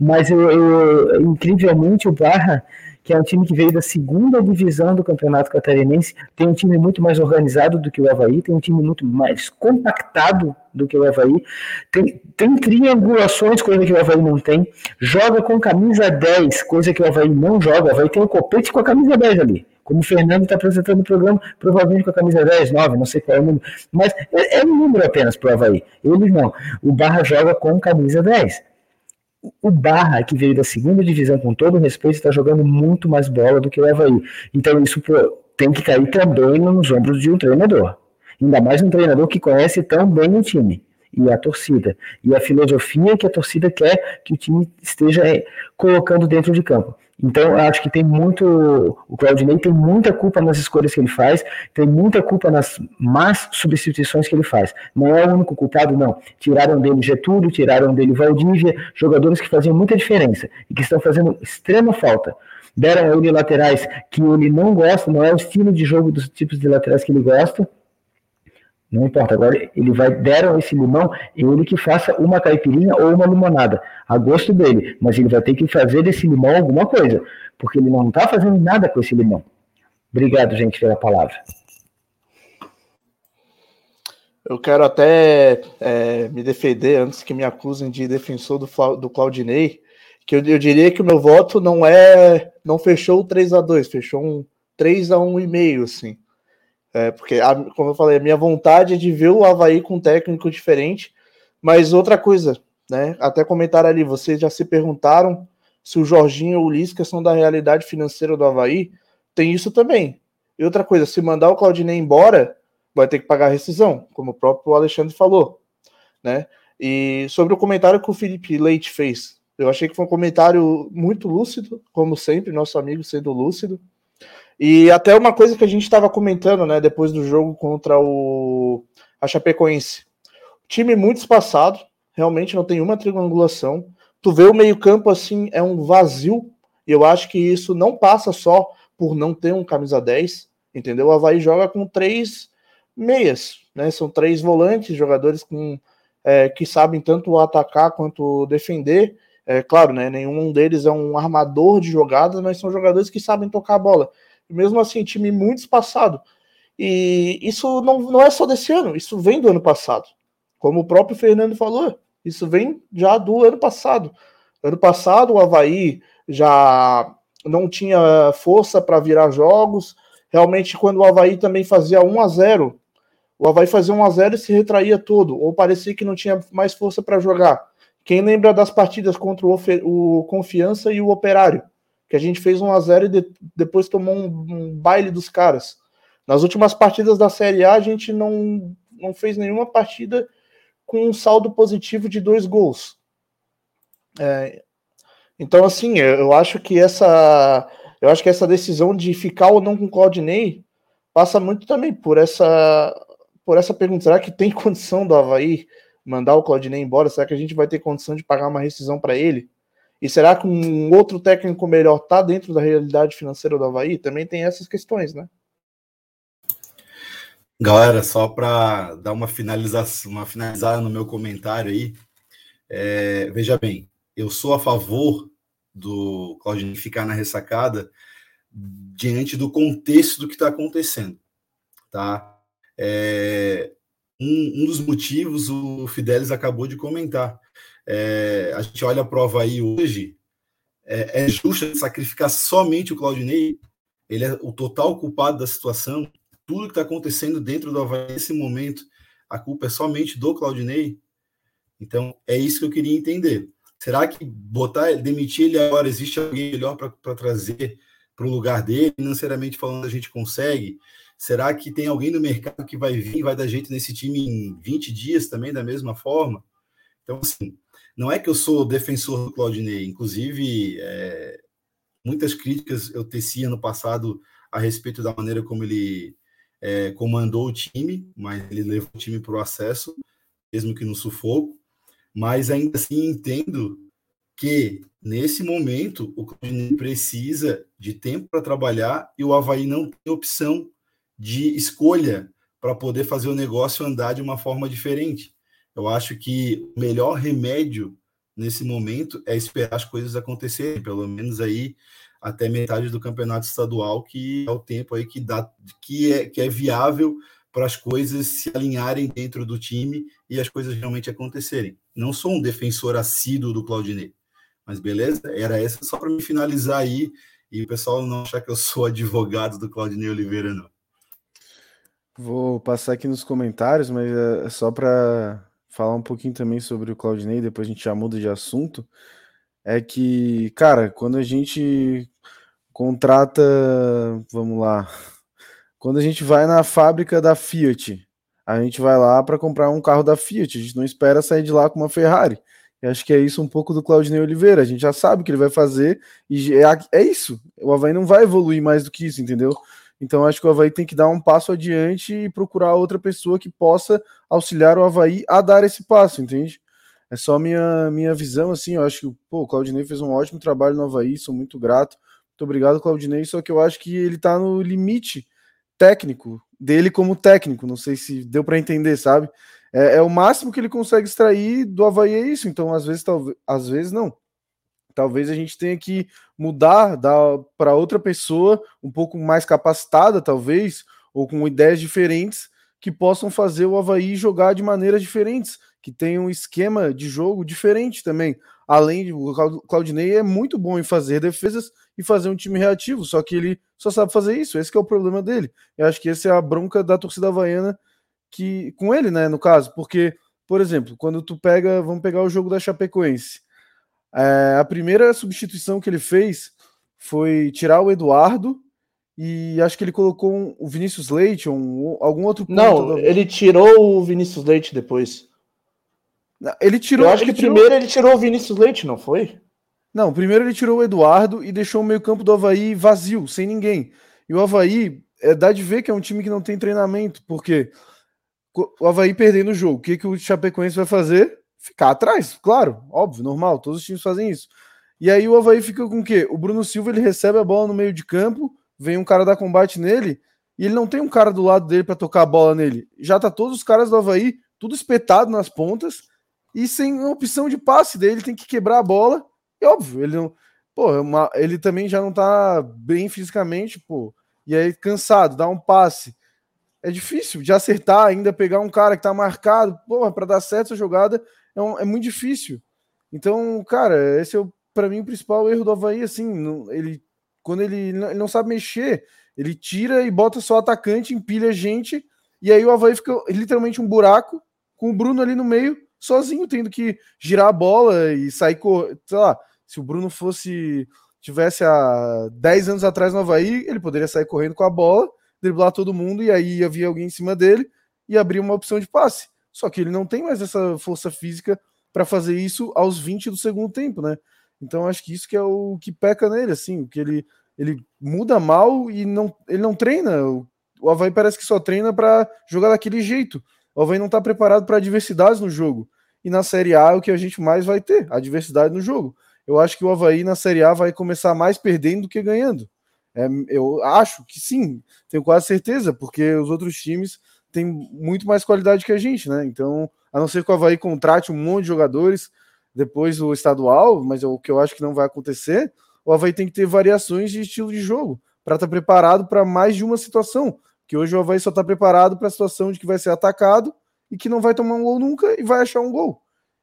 mas eu, eu, incrivelmente o Barra, que é um time que veio da segunda divisão do Campeonato Catarinense, tem um time muito mais organizado do que o Havaí, tem um time muito mais compactado do que o Havaí, tem, tem triangulações, coisa que o Havaí não tem, joga com camisa 10, coisa que o Havaí não joga, o Havaí tem o copete com a camisa 10 ali como o Fernando está apresentando o programa, provavelmente com a camisa 10, 9, não sei qual é o número, mas é, é um número apenas para o Havaí. Eles não. O Barra joga com camisa 10 o Barra, que veio da segunda divisão, com todo respeito, está jogando muito mais bola do que o Havaí. Então isso tem que cair também nos ombros de um treinador. Ainda mais um treinador que conhece tão bem o time e a torcida. E a filosofia que a torcida quer que o time esteja é, colocando dentro de campo. Então, acho que tem muito. O Claudinei tem muita culpa nas escolhas que ele faz, tem muita culpa nas más substituições que ele faz. Não é o único culpado, não. Tiraram dele Getúlio, tiraram dele Valdívia, jogadores que faziam muita diferença e que estão fazendo extrema falta. Deram a ele laterais que ele não gosta, não é o estilo de jogo dos tipos de laterais que ele gosta não importa. Agora ele vai deram esse limão, ele que faça uma caipirinha ou uma limonada, a gosto dele. Mas ele vai ter que fazer desse limão alguma coisa, porque ele não está fazendo nada com esse limão. Obrigado, gente, pela palavra. Eu quero até é, me defender antes que me acusem de defensor do, do Claudinei, que eu, eu, diria que o meu voto não é, não fechou o 3 a 2 fechou um 3 a 1,5, assim. É, porque, a, como eu falei, a minha vontade é de ver o Havaí com um técnico diferente. Mas outra coisa, né? Até comentar ali, vocês já se perguntaram se o Jorginho ou o Lisca são da realidade financeira do Havaí. Tem isso também. E outra coisa, se mandar o Claudinei embora, vai ter que pagar a rescisão, como o próprio Alexandre falou, né? E sobre o comentário que o Felipe Leite fez, eu achei que foi um comentário muito lúcido, como sempre, nosso amigo sendo lúcido. E até uma coisa que a gente estava comentando, né, depois do jogo contra o a Chapecoense. Time muito espaçado, realmente não tem uma triangulação. Tu vê o meio-campo assim, é um vazio E eu acho que isso não passa só por não ter um camisa 10, entendeu? O Havaí joga com três meias, né? São três volantes, jogadores com, é, que sabem tanto atacar quanto defender. É claro, né? Nenhum deles é um armador de jogadas, mas são jogadores que sabem tocar a bola. Mesmo assim, time muito espaçado. E isso não, não é só desse ano, isso vem do ano passado. Como o próprio Fernando falou, isso vem já do ano passado. Ano passado, o Havaí já não tinha força para virar jogos. Realmente, quando o Havaí também fazia 1 a 0 o Havaí fazia 1 a 0 e se retraía todo, ou parecia que não tinha mais força para jogar. Quem lembra das partidas contra o, o, Confiança e o Operário? Que a gente fez 1 a 0 e de, depois tomou um, um, baile dos caras. Nas últimas partidas da Série A, a gente não, não fez nenhuma partida com um saldo positivo de dois gols. É, então, assim, eu acho que essa eu acho que essa decisão de ficar ou não com o Claudinei passa muito também por essa por essa pergunta. Será que tem condição do Havaí mandar o Claudinei embora? Será que a gente vai ter condição de pagar uma rescisão para ele? E será que um outro técnico melhor está dentro da realidade financeira do Havaí? Também tem essas questões, né? Galera, só para dar uma finalização, uma finalizada no meu comentário aí, é, veja bem, eu sou a favor do Claudinei ficar na ressacada diante do contexto do que está acontecendo, tá? É, um, um, dos motivos o Fidelis acabou de comentar. É, a gente olha a prova aí hoje, é, é justo sacrificar somente o Claudinei? Ele é o total culpado da situação? Tudo que está acontecendo dentro do Havaí nesse momento, a culpa é somente do Claudinei? Então, é isso que eu queria entender. Será que botar, demitir ele agora, existe alguém melhor para trazer para o lugar dele? Financeiramente falando, a gente consegue? Será que tem alguém no mercado que vai vir, vai dar jeito nesse time em 20 dias também, da mesma forma? Então, assim, não é que eu sou defensor do Claudinei, inclusive, é, muitas críticas eu tecia no passado a respeito da maneira como ele é, comandou o time, mas ele levou o time para o acesso, mesmo que no sufoco mas ainda assim entendo que nesse momento o Claudinei precisa de tempo para trabalhar e o Havaí não tem opção de escolha para poder fazer o negócio andar de uma forma diferente. Eu acho que o melhor remédio nesse momento é esperar as coisas acontecerem, pelo menos aí até metade do campeonato estadual, que é o tempo aí que dá que é, que é viável para as coisas se alinharem dentro do time e as coisas realmente acontecerem. Não sou um defensor assíduo do Claudinei, mas beleza, era essa só para me finalizar aí e o pessoal não achar que eu sou advogado do Claudinei Oliveira, não. Vou passar aqui nos comentários, mas é só para falar um pouquinho também sobre o Claudinei, depois a gente já muda de assunto. É que, cara, quando a gente contrata, vamos lá, quando a gente vai na fábrica da Fiat, a gente vai lá para comprar um carro da Fiat, a gente não espera sair de lá com uma Ferrari. E acho que é isso um pouco do Claudinei Oliveira. A gente já sabe o que ele vai fazer e é, é isso. O Havaí não vai evoluir mais do que isso, entendeu? Então acho que o Havaí tem que dar um passo adiante e procurar outra pessoa que possa auxiliar o Havaí a dar esse passo, entende? É só minha, minha visão, assim. Eu acho que pô, o Claudinei fez um ótimo trabalho no Havaí, sou muito grato. Muito obrigado, Claudinei. Só que eu acho que ele tá no limite técnico dele como técnico. Não sei se deu para entender, sabe? É, é, o máximo que ele consegue extrair do Havaí é isso. Então, às vezes, talvez, às vezes não. Talvez a gente tenha que mudar para outra pessoa um pouco mais capacitada, talvez, ou com ideias diferentes que possam fazer o Havaí jogar de maneiras diferentes, que tenham um esquema de jogo diferente também. Além de o Claudinei é muito bom em fazer defesas e fazer um time reativo, só que ele só sabe fazer isso, esse é o problema dele. Eu acho que essa é a bronca da torcida havaiana que, com ele, né, no caso, porque, por exemplo, quando tu pega, vamos pegar o jogo da Chapecoense, é, a primeira substituição que ele fez foi tirar o Eduardo e acho que ele colocou um, o Vinícius Leite, um, algum outro Não, ele tirou o Vinícius Leite depois. Ele tirou. Eu acho que tirou... primeiro ele tirou o Vinícius Leite, não foi? Não, primeiro ele tirou o Eduardo e deixou o meio-campo do Havaí vazio, sem ninguém. E o Havaí é, dá de ver que é um time que não tem treinamento, porque o Havaí perdendo o jogo, o que, que o Chapecoense vai fazer? Ficar atrás, claro, óbvio, normal, todos os times fazem isso. E aí o Havaí fica com o quê? O Bruno Silva ele recebe a bola no meio de campo, vem um cara dar combate nele, e ele não tem um cara do lado dele para tocar a bola nele. Já tá todos os caras do Havaí, tudo espetado nas pontas, e sem opção de passe dele, ele tem que quebrar a bola. E óbvio, ele não. Pô, é uma, ele também já não tá bem fisicamente, pô. E aí, cansado, dá um passe. É difícil de acertar, ainda pegar um cara que tá marcado, porra, para dar certo essa jogada é, um, é, muito difícil. Então, cara, esse é para mim o principal erro do Havaí, assim, ele quando ele, ele não sabe mexer, ele tira e bota só atacante, empilha gente, e aí o Havaí fica literalmente um buraco com o Bruno ali no meio, sozinho, tendo que girar a bola e sair, sei lá, se o Bruno fosse tivesse há 10 anos atrás no Havaí, ele poderia sair correndo com a bola, driblar todo mundo e aí havia alguém em cima dele e abrir uma opção de passe. Só que ele não tem mais essa força física para fazer isso aos 20 do segundo tempo, né? Então acho que isso que é o que peca nele, assim, que ele ele muda mal e não ele não treina. O Havaí parece que só treina para jogar daquele jeito. O Havaí não está preparado para adversidades no jogo. E na Série A é o que a gente mais vai ter, adversidade no jogo eu acho que o Havaí na Série A vai começar mais perdendo do que ganhando. É, eu acho que sim, tenho quase certeza, porque os outros times têm muito mais qualidade que a gente, né? Então, a não ser que o Havaí contrate um monte de jogadores depois do estadual, mas é o que eu acho que não vai acontecer, o Havaí tem que ter variações de estilo de jogo para estar tá preparado para mais de uma situação. Que hoje o Havaí só está preparado para a situação de que vai ser atacado e que não vai tomar um gol nunca e vai achar um gol.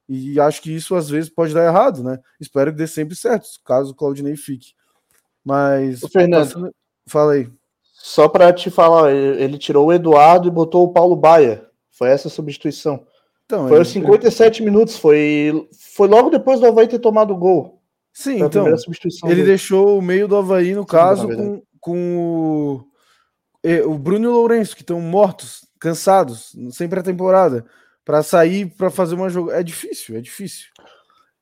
E acho que isso às vezes pode dar errado, né? Espero que dê sempre certo, caso o Claudinei fique. Mas. O Fernando, fala aí. Só para te falar, ele tirou o Eduardo e botou o Paulo Baia. Foi essa a substituição. Então, foi aos 57 ele... minutos, foi, foi logo depois do Havaí ter tomado o gol. Sim, então. ele dele. deixou o meio do Havaí, no Sim, caso, com, com o, o Bruno e o Lourenço, que estão mortos, cansados, sem pré-temporada para sair para fazer uma jogada. É difícil, é difícil.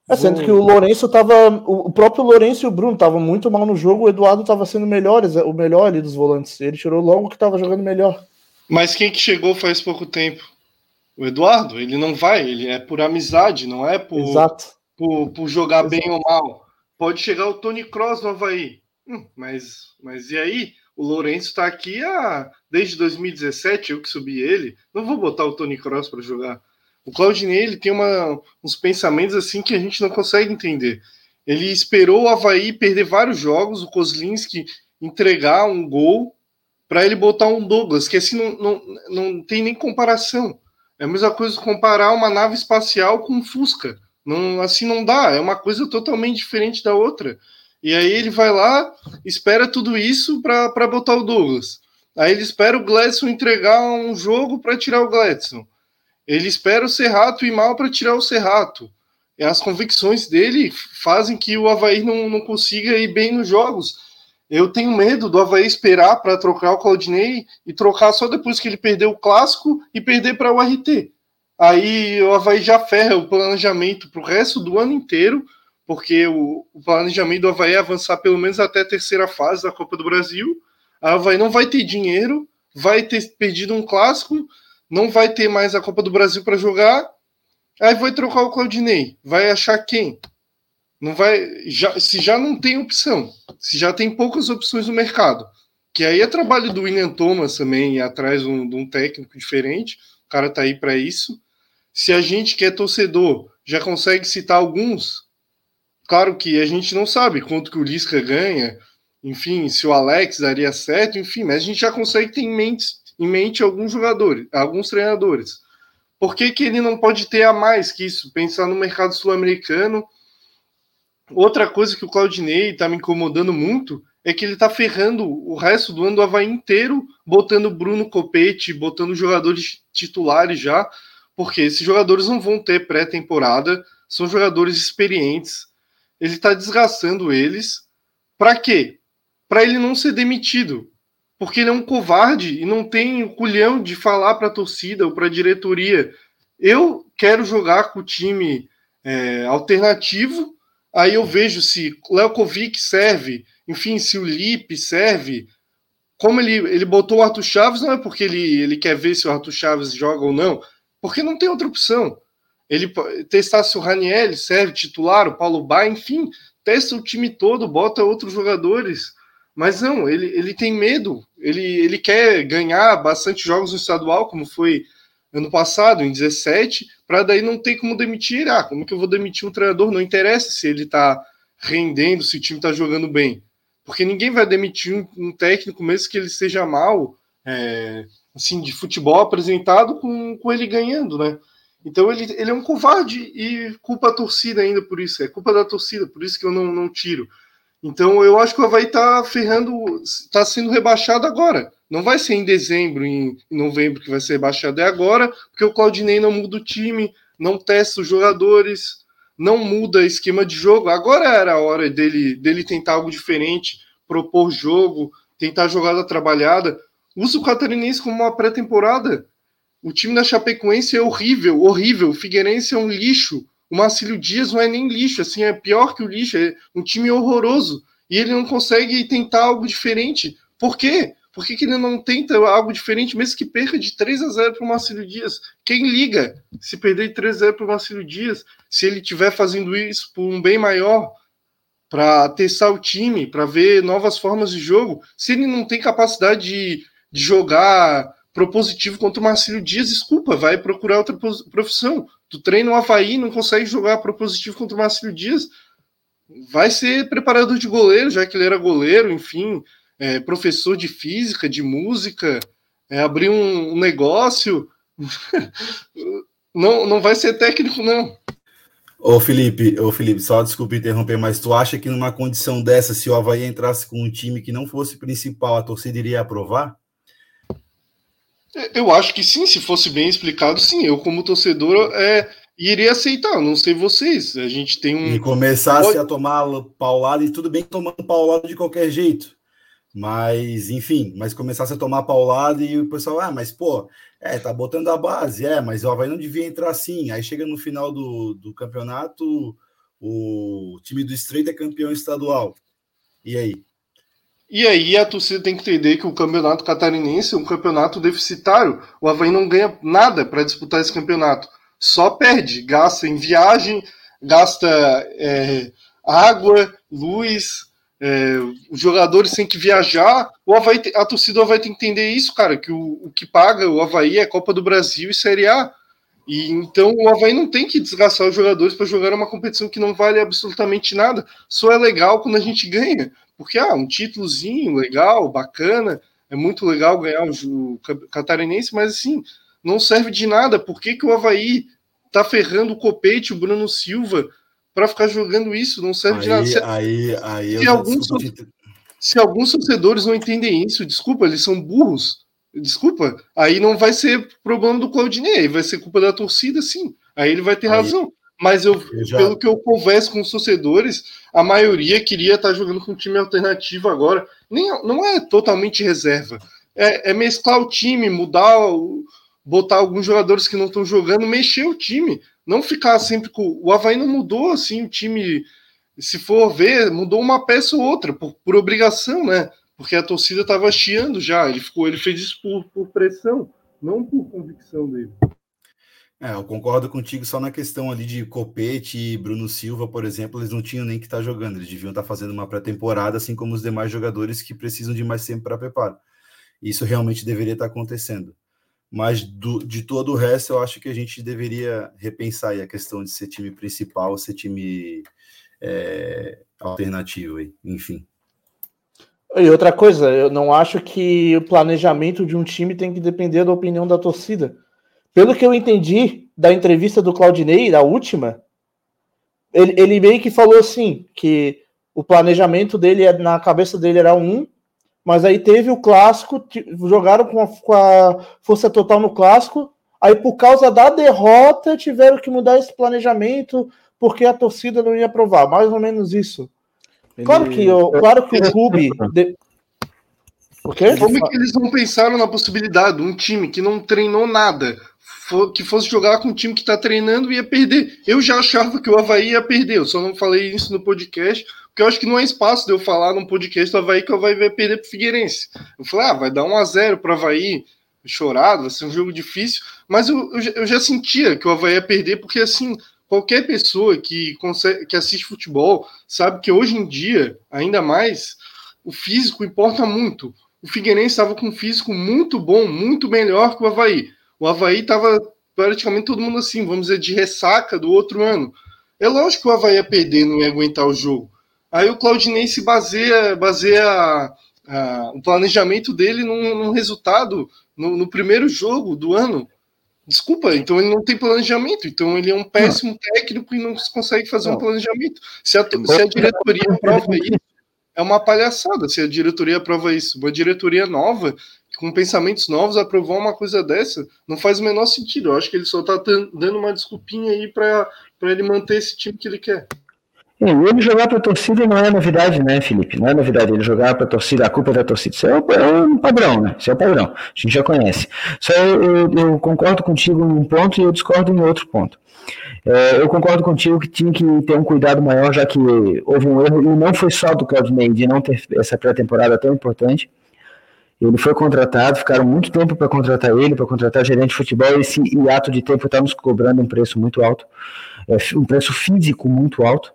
É, sendo que o Lourenço tava. O próprio Lourenço e o Bruno estavam muito mal no jogo, o Eduardo estava sendo melhores, o melhor ali dos volantes. Ele tirou logo que estava jogando melhor. Mas quem que chegou faz pouco tempo? O Eduardo, ele não vai, ele é por amizade, não é por, Exato. por, por jogar Exato. bem ou mal. Pode chegar o Tony Cross no Havaí. Hum, mas, mas e aí? O Lourenço está aqui há, desde 2017, eu que subi ele. Não vou botar o Tony Cross para jogar. O Claudinei ele tem uma, uns pensamentos assim que a gente não consegue entender. Ele esperou o Havaí perder vários jogos, o Kozlinski entregar um gol para ele botar um Douglas, que assim não, não, não tem nem comparação. É a mesma coisa comparar uma nave espacial com um Fusca. Não, assim não dá, é uma coisa totalmente diferente da outra. E aí ele vai lá, espera tudo isso para botar o Douglas. Aí ele espera o Gladson entregar um jogo para tirar o Gladson. Ele espera o Serrato ir mal para tirar o Serrato. As convicções dele fazem que o Havaí não, não consiga ir bem nos jogos. Eu tenho medo do Havaí esperar para trocar o Claudinei e trocar só depois que ele perdeu o clássico e perder para o RT. Aí o Havaí já ferra o planejamento para o resto do ano inteiro porque o, o, planejamento do Havaí é avançar pelo menos até a terceira fase da Copa do Brasil. A Havaí não vai ter dinheiro, vai ter perdido um clássico, não vai ter mais a Copa do Brasil para jogar. Aí vai trocar o Claudinei. Vai achar quem? Não vai. Já, se já não tem opção, se já tem poucas opções no mercado, que aí é trabalho do William Thomas também, atrás de um, de um técnico diferente. O cara tá aí para isso. Se a gente que é torcedor já consegue citar alguns, Claro que a gente não sabe quanto que o Lisca ganha, enfim, se o Alex daria certo, enfim, mas a gente já consegue ter em mente, em mente alguns jogadores, alguns treinadores. Por que, que ele não pode ter a mais que isso? Pensar no mercado sul-americano. Outra coisa que o Claudinei está me incomodando muito é que ele está ferrando o resto do ano do Havaí inteiro, botando Bruno Copete, botando jogadores titulares já, porque esses jogadores não vão ter pré-temporada, são jogadores experientes, ele está desgastando eles. Para quê? Para ele não ser demitido. Porque ele é um covarde e não tem o culhão de falar para a torcida ou para a diretoria. Eu quero jogar com o time é, alternativo. Aí eu vejo se Leokovic serve, enfim, se o Lipe serve. Como ele, ele botou o Arthur Chaves, não é porque ele, ele quer ver se o Arthur Chaves joga ou não, porque não tem outra opção. ele testar se o Raniel serve titular, o Paulo Bá, enfim, testa o time todo, bota outros jogadores. Mas não, ele, ele tem medo, ele, ele quer ganhar bastante jogos no estadual, como foi ano passado, em 17, para daí não ter como demitir. Ah, como que eu vou demitir um treinador? Não interessa se ele está rendendo, se o time está jogando bem. Porque ninguém vai demitir um, um técnico, mesmo que ele seja mal, é, assim, de futebol apresentado com, com ele ganhando, né? Então ele, ele é um covarde e culpa a torcida ainda por isso. É culpa da torcida, por isso que eu não, não tiro. Então eu acho que o Havaí tá ferrando, está sendo rebaixado agora. Não vai ser em dezembro, em, em novembro que vai ser rebaixado, é agora, porque o Claudinei não muda o time, não testa os jogadores, não muda esquema de jogo. Agora era a hora dele, dele tentar algo diferente, propor jogo, tentar jogada trabalhada. Usa o Catarinense como uma pré-temporada. O time da Chapecoense é horrível, horrível. O Figueirense é um lixo. O Marcílio Dias não é nem lixo, assim, é pior que o lixo. É um time horroroso. E ele não consegue tentar algo diferente. Por quê? Por que, que ele não tenta algo diferente, mesmo que perca de 3 a 0 para o Marcílio Dias? Quem liga se perder de 3 a 0 para o Marcílio Dias, se ele estiver fazendo isso por um bem maior, para testar o time, para ver novas formas de jogo, se ele não tem capacidade de, de jogar propositivo contra o Marcelo Dias, desculpa, vai procurar outra profissão. Tu treina o Havaí, não consegue jogar propositivo contra o Marcelo Dias, vai ser preparador de goleiro, já que ele era goleiro, enfim, é, professor de física, de música, é, abrir um, um negócio. não, não vai ser técnico, não. Ô Felipe, ô Felipe, só desculpe interromper, mas tu acha que numa condição dessa, se o Havaí entrasse com um time que não fosse principal, a torcida iria aprovar? Eu acho que sim, se fosse bem explicado, sim. Eu, como torcedor, é, iria aceitar. Não sei vocês. A gente tem um. E começasse Pode... a tomar paulada, e tudo bem tomando paulada de qualquer jeito. Mas, enfim, mas começasse a tomar paulada e o pessoal, ah, mas pô, é, tá botando a base, é, mas o Havaí não devia entrar assim. Aí chega no final do, do campeonato, o time do Estreito é campeão estadual. E aí? E aí a torcida tem que entender que o campeonato catarinense é um campeonato deficitário. O Havaí não ganha nada para disputar esse campeonato. Só perde, gasta em viagem, gasta é, água, luz, é, os jogadores têm que viajar. O Havaí, a torcida Havaí tem que entender isso, cara, que o, o que paga o Havaí é Copa do Brasil e Série A. E então o Havaí não tem que desgastar os jogadores para jogar uma competição que não vale absolutamente nada. Só é legal quando a gente ganha. Porque, ah, um títulozinho legal, bacana, é muito legal ganhar o, catarinense, mas assim, não serve de nada. Por que, que o Havaí tá ferrando o Copete, o Bruno Silva, para ficar jogando isso? Não serve aí, de nada. Se, aí, aí se, alguns, se alguns torcedores não entendem isso, desculpa, eles são burros. Desculpa, aí não vai ser problema do Claudinei, vai ser culpa da torcida, sim. Aí ele vai ter aí, razão. Mas eu, eu já... pelo que eu converso com os torcedores, a maioria queria estar jogando com um time alternativo agora. Nem, não é totalmente reserva. É, é mesclar o time, mudar, botar alguns jogadores que não estão jogando, mexer o time. Não ficar sempre com. O Havaí não mudou assim o time. Se for ver, mudou uma peça ou outra, por, por obrigação, né? Porque a torcida estava chiando já. Ele, ficou, ele fez isso por, por pressão, não por convicção dele. É, eu concordo contigo só na questão ali de Copete e Bruno Silva, por exemplo, eles não tinham nem que estar tá jogando, eles deviam estar tá fazendo uma pré-temporada, assim como os demais jogadores que precisam de mais tempo para preparo. Isso realmente deveria estar tá acontecendo. Mas do, de todo o resto, eu acho que a gente deveria repensar a questão de ser time principal, ser time é, alternativo, enfim. E outra coisa, eu não acho que o planejamento de um time tem que depender da opinião da torcida pelo que eu entendi da entrevista do Claudinei, da última, ele, ele meio que falou assim, que o planejamento dele, é, na cabeça dele era um, mas aí teve o clássico, jogaram com a, com a força total no clássico, aí por causa da derrota tiveram que mudar esse planejamento porque a torcida não ia aprovar, mais ou menos isso. Ele... Claro que, claro que o clube. De... O quê? Como é que eles não pensaram na possibilidade de um time que não treinou nada, que fosse jogar com um time que está treinando ia perder. Eu já achava que o Havaí ia perder, eu só não falei isso no podcast, porque eu acho que não é espaço de eu falar num podcast do Havaí que o Havaí vai perder para o Figueirense. Eu falei, ah, vai dar 1 a 0 para o Havaí, chorado, vai ser um jogo difícil, mas eu, eu, eu já sentia que o Havaí ia perder, porque assim, qualquer pessoa que, consegue, que assiste futebol sabe que hoje em dia, ainda mais, o físico importa muito. O Figueirense estava com um físico muito bom, muito melhor que o Havaí. O Havaí estava praticamente todo mundo assim, vamos dizer, de ressaca do outro ano. É lógico que o Havaí ia perder, não ia aguentar o jogo. Aí o Claudinei se baseia, baseia a, a, o planejamento dele num, num resultado no, no, primeiro jogo do ano. Desculpa, então ele não tem planejamento, então ele é um péssimo não. técnico e não consegue fazer não. um planejamento. Se a, se a diretoria prova isso, é uma palhaçada se a diretoria aprova isso. Uma diretoria nova, com pensamentos novos, aprovar uma coisa dessa, não faz o menor sentido. Eu acho que ele só está dando uma desculpinha aí para ele manter esse time que ele quer. Ele jogar para a torcida não é novidade, né, Felipe? Não é novidade. Ele jogar para a torcida, a culpa é da torcida. Isso é um padrão, né? Isso é o padrão. A gente já conhece. Só eu, eu, eu concordo contigo em um ponto e eu discordo em outro ponto. É, eu concordo contigo que tinha que ter um cuidado maior, já que houve um erro, e não foi só do Claudinei de não ter essa pré-temporada tão importante. Ele foi contratado, ficaram muito tempo para contratar ele, para contratar gerente de futebol, e esse ato de tempo está nos cobrando um preço muito alto, é, um preço físico muito alto,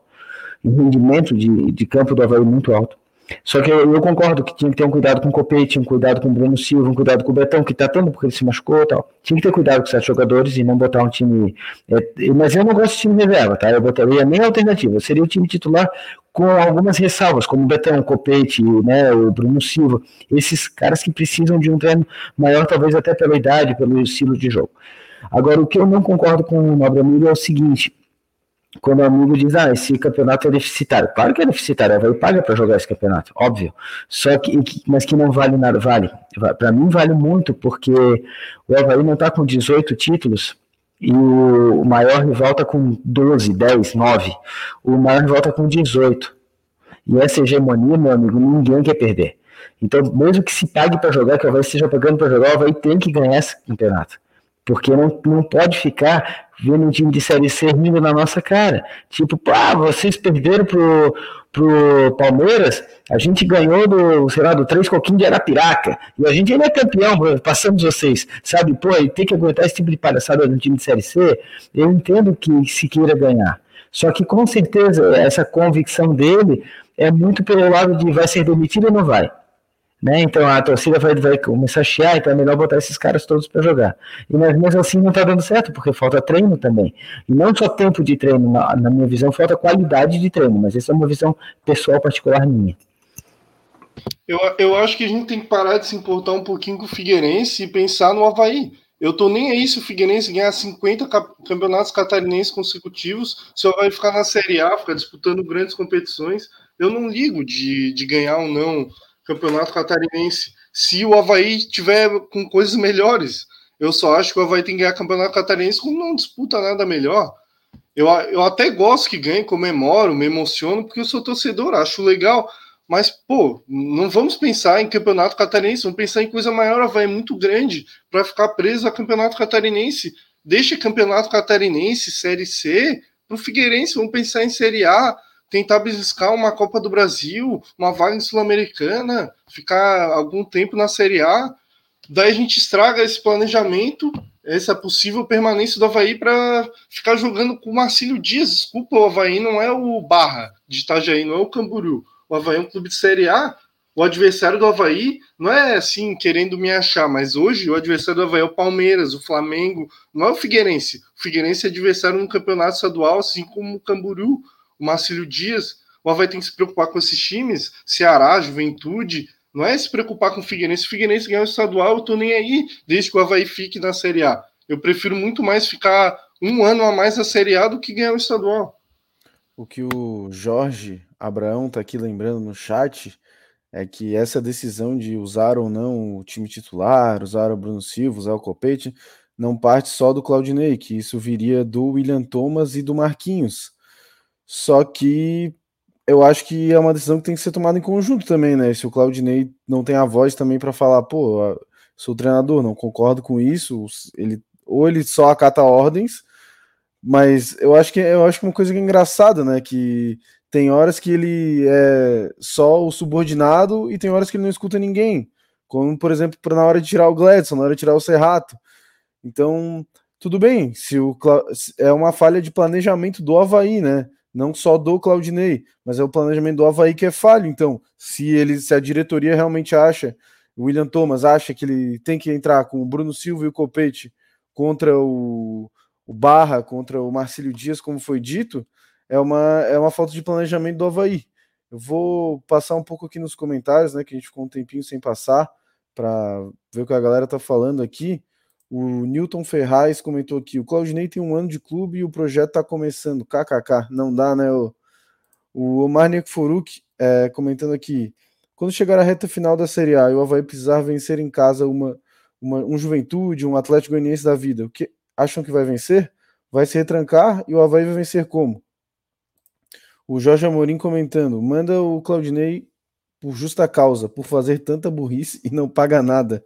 um rendimento de, de campo do Havaí muito alto. Só que eu, eu, concordo que tinha que ter um cuidado com o Copete, um cuidado com o Bruno Silva, um cuidado com o Betão, que está tendo porque ele se machucou e tal. Tinha que ter cuidado com sete jogadores e não botar um time. É, mas eu não gosto de time reserva, tá? Eu botaria nem alternativa. Seria o time titular com algumas ressalvas, como o Betão, o Copete, né, o Bruno Silva. Esses caras que precisam de um treino maior, talvez até pela idade, pelo estilo de jogo. Agora, o que eu não concordo com o Nobre Amigo é o seguinte: quando o amigo diz, ah, esse campeonato é deficitário. Claro que é deficitário, vai paga para jogar esse campeonato, óbvio. Só que, mas que não vale nada, vale. Para mim vale muito, porque o Havaí não está com 18 títulos e o maior rival está com 12, 10, 9. O maior rival está com 18. E essa hegemonia, meu amigo, ninguém quer perder. Então, mesmo que se pague para jogar, que o Havaí esteja pagando para jogar, o Havaí tem que ganhar esse campeonato. Porque não, não pode ficar vendo um time de Série C rindo na nossa cara. Tipo, pá, vocês perderam pro, pro Palmeiras, a gente ganhou do, sei lá, do Três Coquinhos de Arapiraca, e a gente ainda é campeão, passamos vocês, sabe? Pô, e tem que aguentar esse tipo de palhaçada no time de Série C, eu entendo que se queira ganhar. Só que com certeza essa convicção dele é muito pelo lado de vai ser demitido ou não vai. Né? Então a torcida vai, vai começar a chiar, então é melhor botar esses caras todos para jogar. E mas mesmo assim não está dando certo, porque falta treino também. E não só tempo de treino, na, na, minha visão, falta qualidade de treino, mas essa é uma visão pessoal particular minha. Eu, eu acho que a gente tem que parar de se importar um pouquinho com o Figueirense e pensar no Havaí. Eu tô nem aí se o Figueirense ganhar 50 campeonatos catarinenses consecutivos, se o Havaí ficar na Série A, ficar disputando grandes competições. Eu não ligo de, de ganhar ou não campeonato catarinense. Se o Havaí tiver com coisas melhores, eu só acho que o Havaí tem que ganhar campeonato catarinense quando não disputa nada melhor. Eu, eu até gosto que ganhe, comemoro, me emociono, porque eu sou torcedor, acho legal. Mas, pô, não vamos pensar em campeonato catarinense, vamos pensar em coisa maior. Havaí é muito grande para ficar preso a campeonato catarinense. Deixa campeonato catarinense, Série C, para o Figueirense, vamos pensar em Série A tentar beliscar uma Copa do Brasil, uma vaga Sul-Americana, ficar algum tempo na Série A. Daí a gente estraga esse planejamento, essa possível permanência do Havaí para ficar jogando com o Marcílio Dias. Desculpa, o Havaí não é o Barra de Itajaí, não é o Camburu. O Havaí é um clube de Série A. O adversário do Havaí não é assim querendo me achar, mas hoje o adversário do Havaí é o Palmeiras, o Flamengo, não é o Figueirense. O Figueirense é adversário no campeonato estadual, assim como o Camburu o Marcílio Dias, o Havaí tem que se preocupar com esses times, Ceará, Juventude, não é se preocupar com o Figueirense. O Figueirense ganhar o estadual, eu tô nem aí, desde que o Havaí fique na Série A. Eu prefiro muito mais ficar um ano a mais na Série A do que ganhar o estadual. O que o Jorge Abraão tá aqui lembrando no chat é que essa decisão de usar ou não o time titular, usar o Bruno Silva, usar o Copete, não parte só do Claudinei, que isso viria do William Thomas e do Marquinhos. Só que eu acho que é uma decisão que tem que ser tomada em conjunto também, né? Se o Claudinei não tem a voz também para falar, pô, sou treinador, não concordo com isso, ele ou ele só acata ordens, mas eu acho que eu acho que uma coisa é engraçada, né, que tem horas que ele é só o subordinado e tem horas que ele não escuta ninguém. como por exemplo na hora de tirar o Gladson, na hora de tirar o Serrato. Então, tudo bem, se o é uma falha de planejamento do Havaí, né? Não só do Claudinei, mas é o planejamento do Havaí que é falho. Então, se ele, se a diretoria realmente acha, o William Thomas acha que ele tem que entrar com o Bruno Silva e o Copete contra o, o Barra, contra o Marcílio Dias, como foi dito, é uma, é uma falta de planejamento do Havaí. Eu vou passar um pouco aqui nos comentários, né? Que a gente ficou um tempinho sem passar para ver o que a galera tá falando aqui. O Newton Ferraz comentou aqui: o Claudinei tem um ano de clube e o projeto tá começando. KKK, não dá, né? O, o Omar Nekforuk é, comentando aqui: quando chegar a reta final da Série A e o Havaí precisar vencer em casa uma, uma, um Juventude, um Atlético Goianiense da vida, o que acham que vai vencer? Vai se retrancar e o Havaí vai vencer como? O Jorge Amorim comentando: manda o Claudinei por justa causa, por fazer tanta burrice e não paga nada.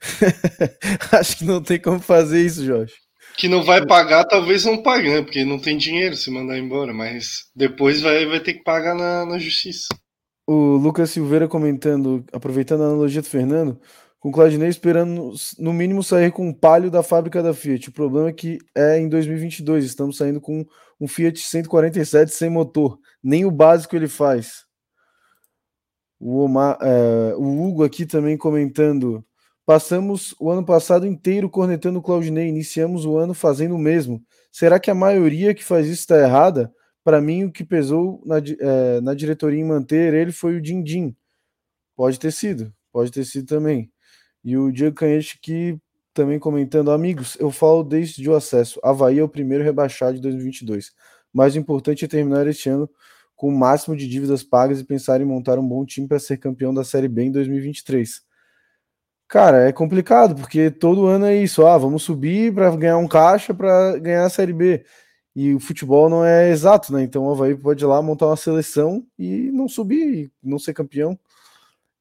Acho que não tem como fazer isso, Jorge. Que não vai pagar, talvez não pague, né? Porque não tem dinheiro se mandar embora, mas depois vai, vai ter que pagar na, na justiça. O Lucas Silveira comentando, aproveitando a analogia do Fernando, com o Claudinei esperando no mínimo sair com um palio da fábrica da Fiat. O problema é que é em 2022, estamos saindo com um Fiat 147 sem motor, nem o básico ele faz. O, Omar, é, o Hugo aqui também comentando. Passamos o ano passado inteiro cornetando o Claudinei, iniciamos o ano fazendo o mesmo. Será que a maioria que faz isso está errada? Para mim, o que pesou na, é, na diretoria em manter ele foi o Dindim. Pode ter sido, pode ter sido também. E o Diego Canhete que também comentando, amigos, eu falo desde o acesso. Havaí é o primeiro rebaixado de 2022. Mais importante é terminar este ano com o máximo de dívidas pagas e pensar em montar um bom time para ser campeão da Série B em 2023. Cara, é complicado, porque todo ano é isso. Ah, vamos subir para ganhar um caixa para ganhar a Série B. E o futebol não é exato, né? Então o Havaí pode ir lá montar uma seleção e não subir, não ser campeão.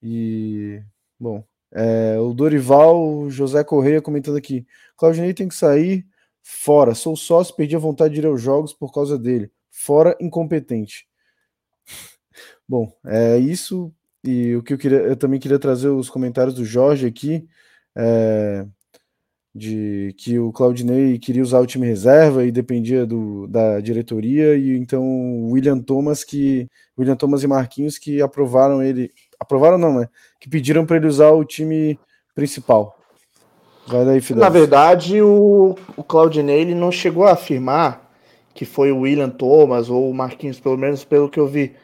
E, bom, é, o Dorival José Correia comentando aqui: Claudinei tem que sair fora. Sou sócio, perdi a vontade de ir aos jogos por causa dele. Fora incompetente. Bom, é isso. E o que eu queria, eu também queria trazer os comentários do Jorge aqui, é, de que o Claudinei queria usar o time reserva e dependia do, da diretoria, e então William Thomas que William Thomas e Marquinhos que aprovaram ele aprovaram não, né? Que pediram para ele usar o time principal. Vai daí, Fidel. Na verdade, o, o Claudinei ele não chegou a afirmar que foi o William Thomas ou o Marquinhos, pelo menos pelo que eu vi.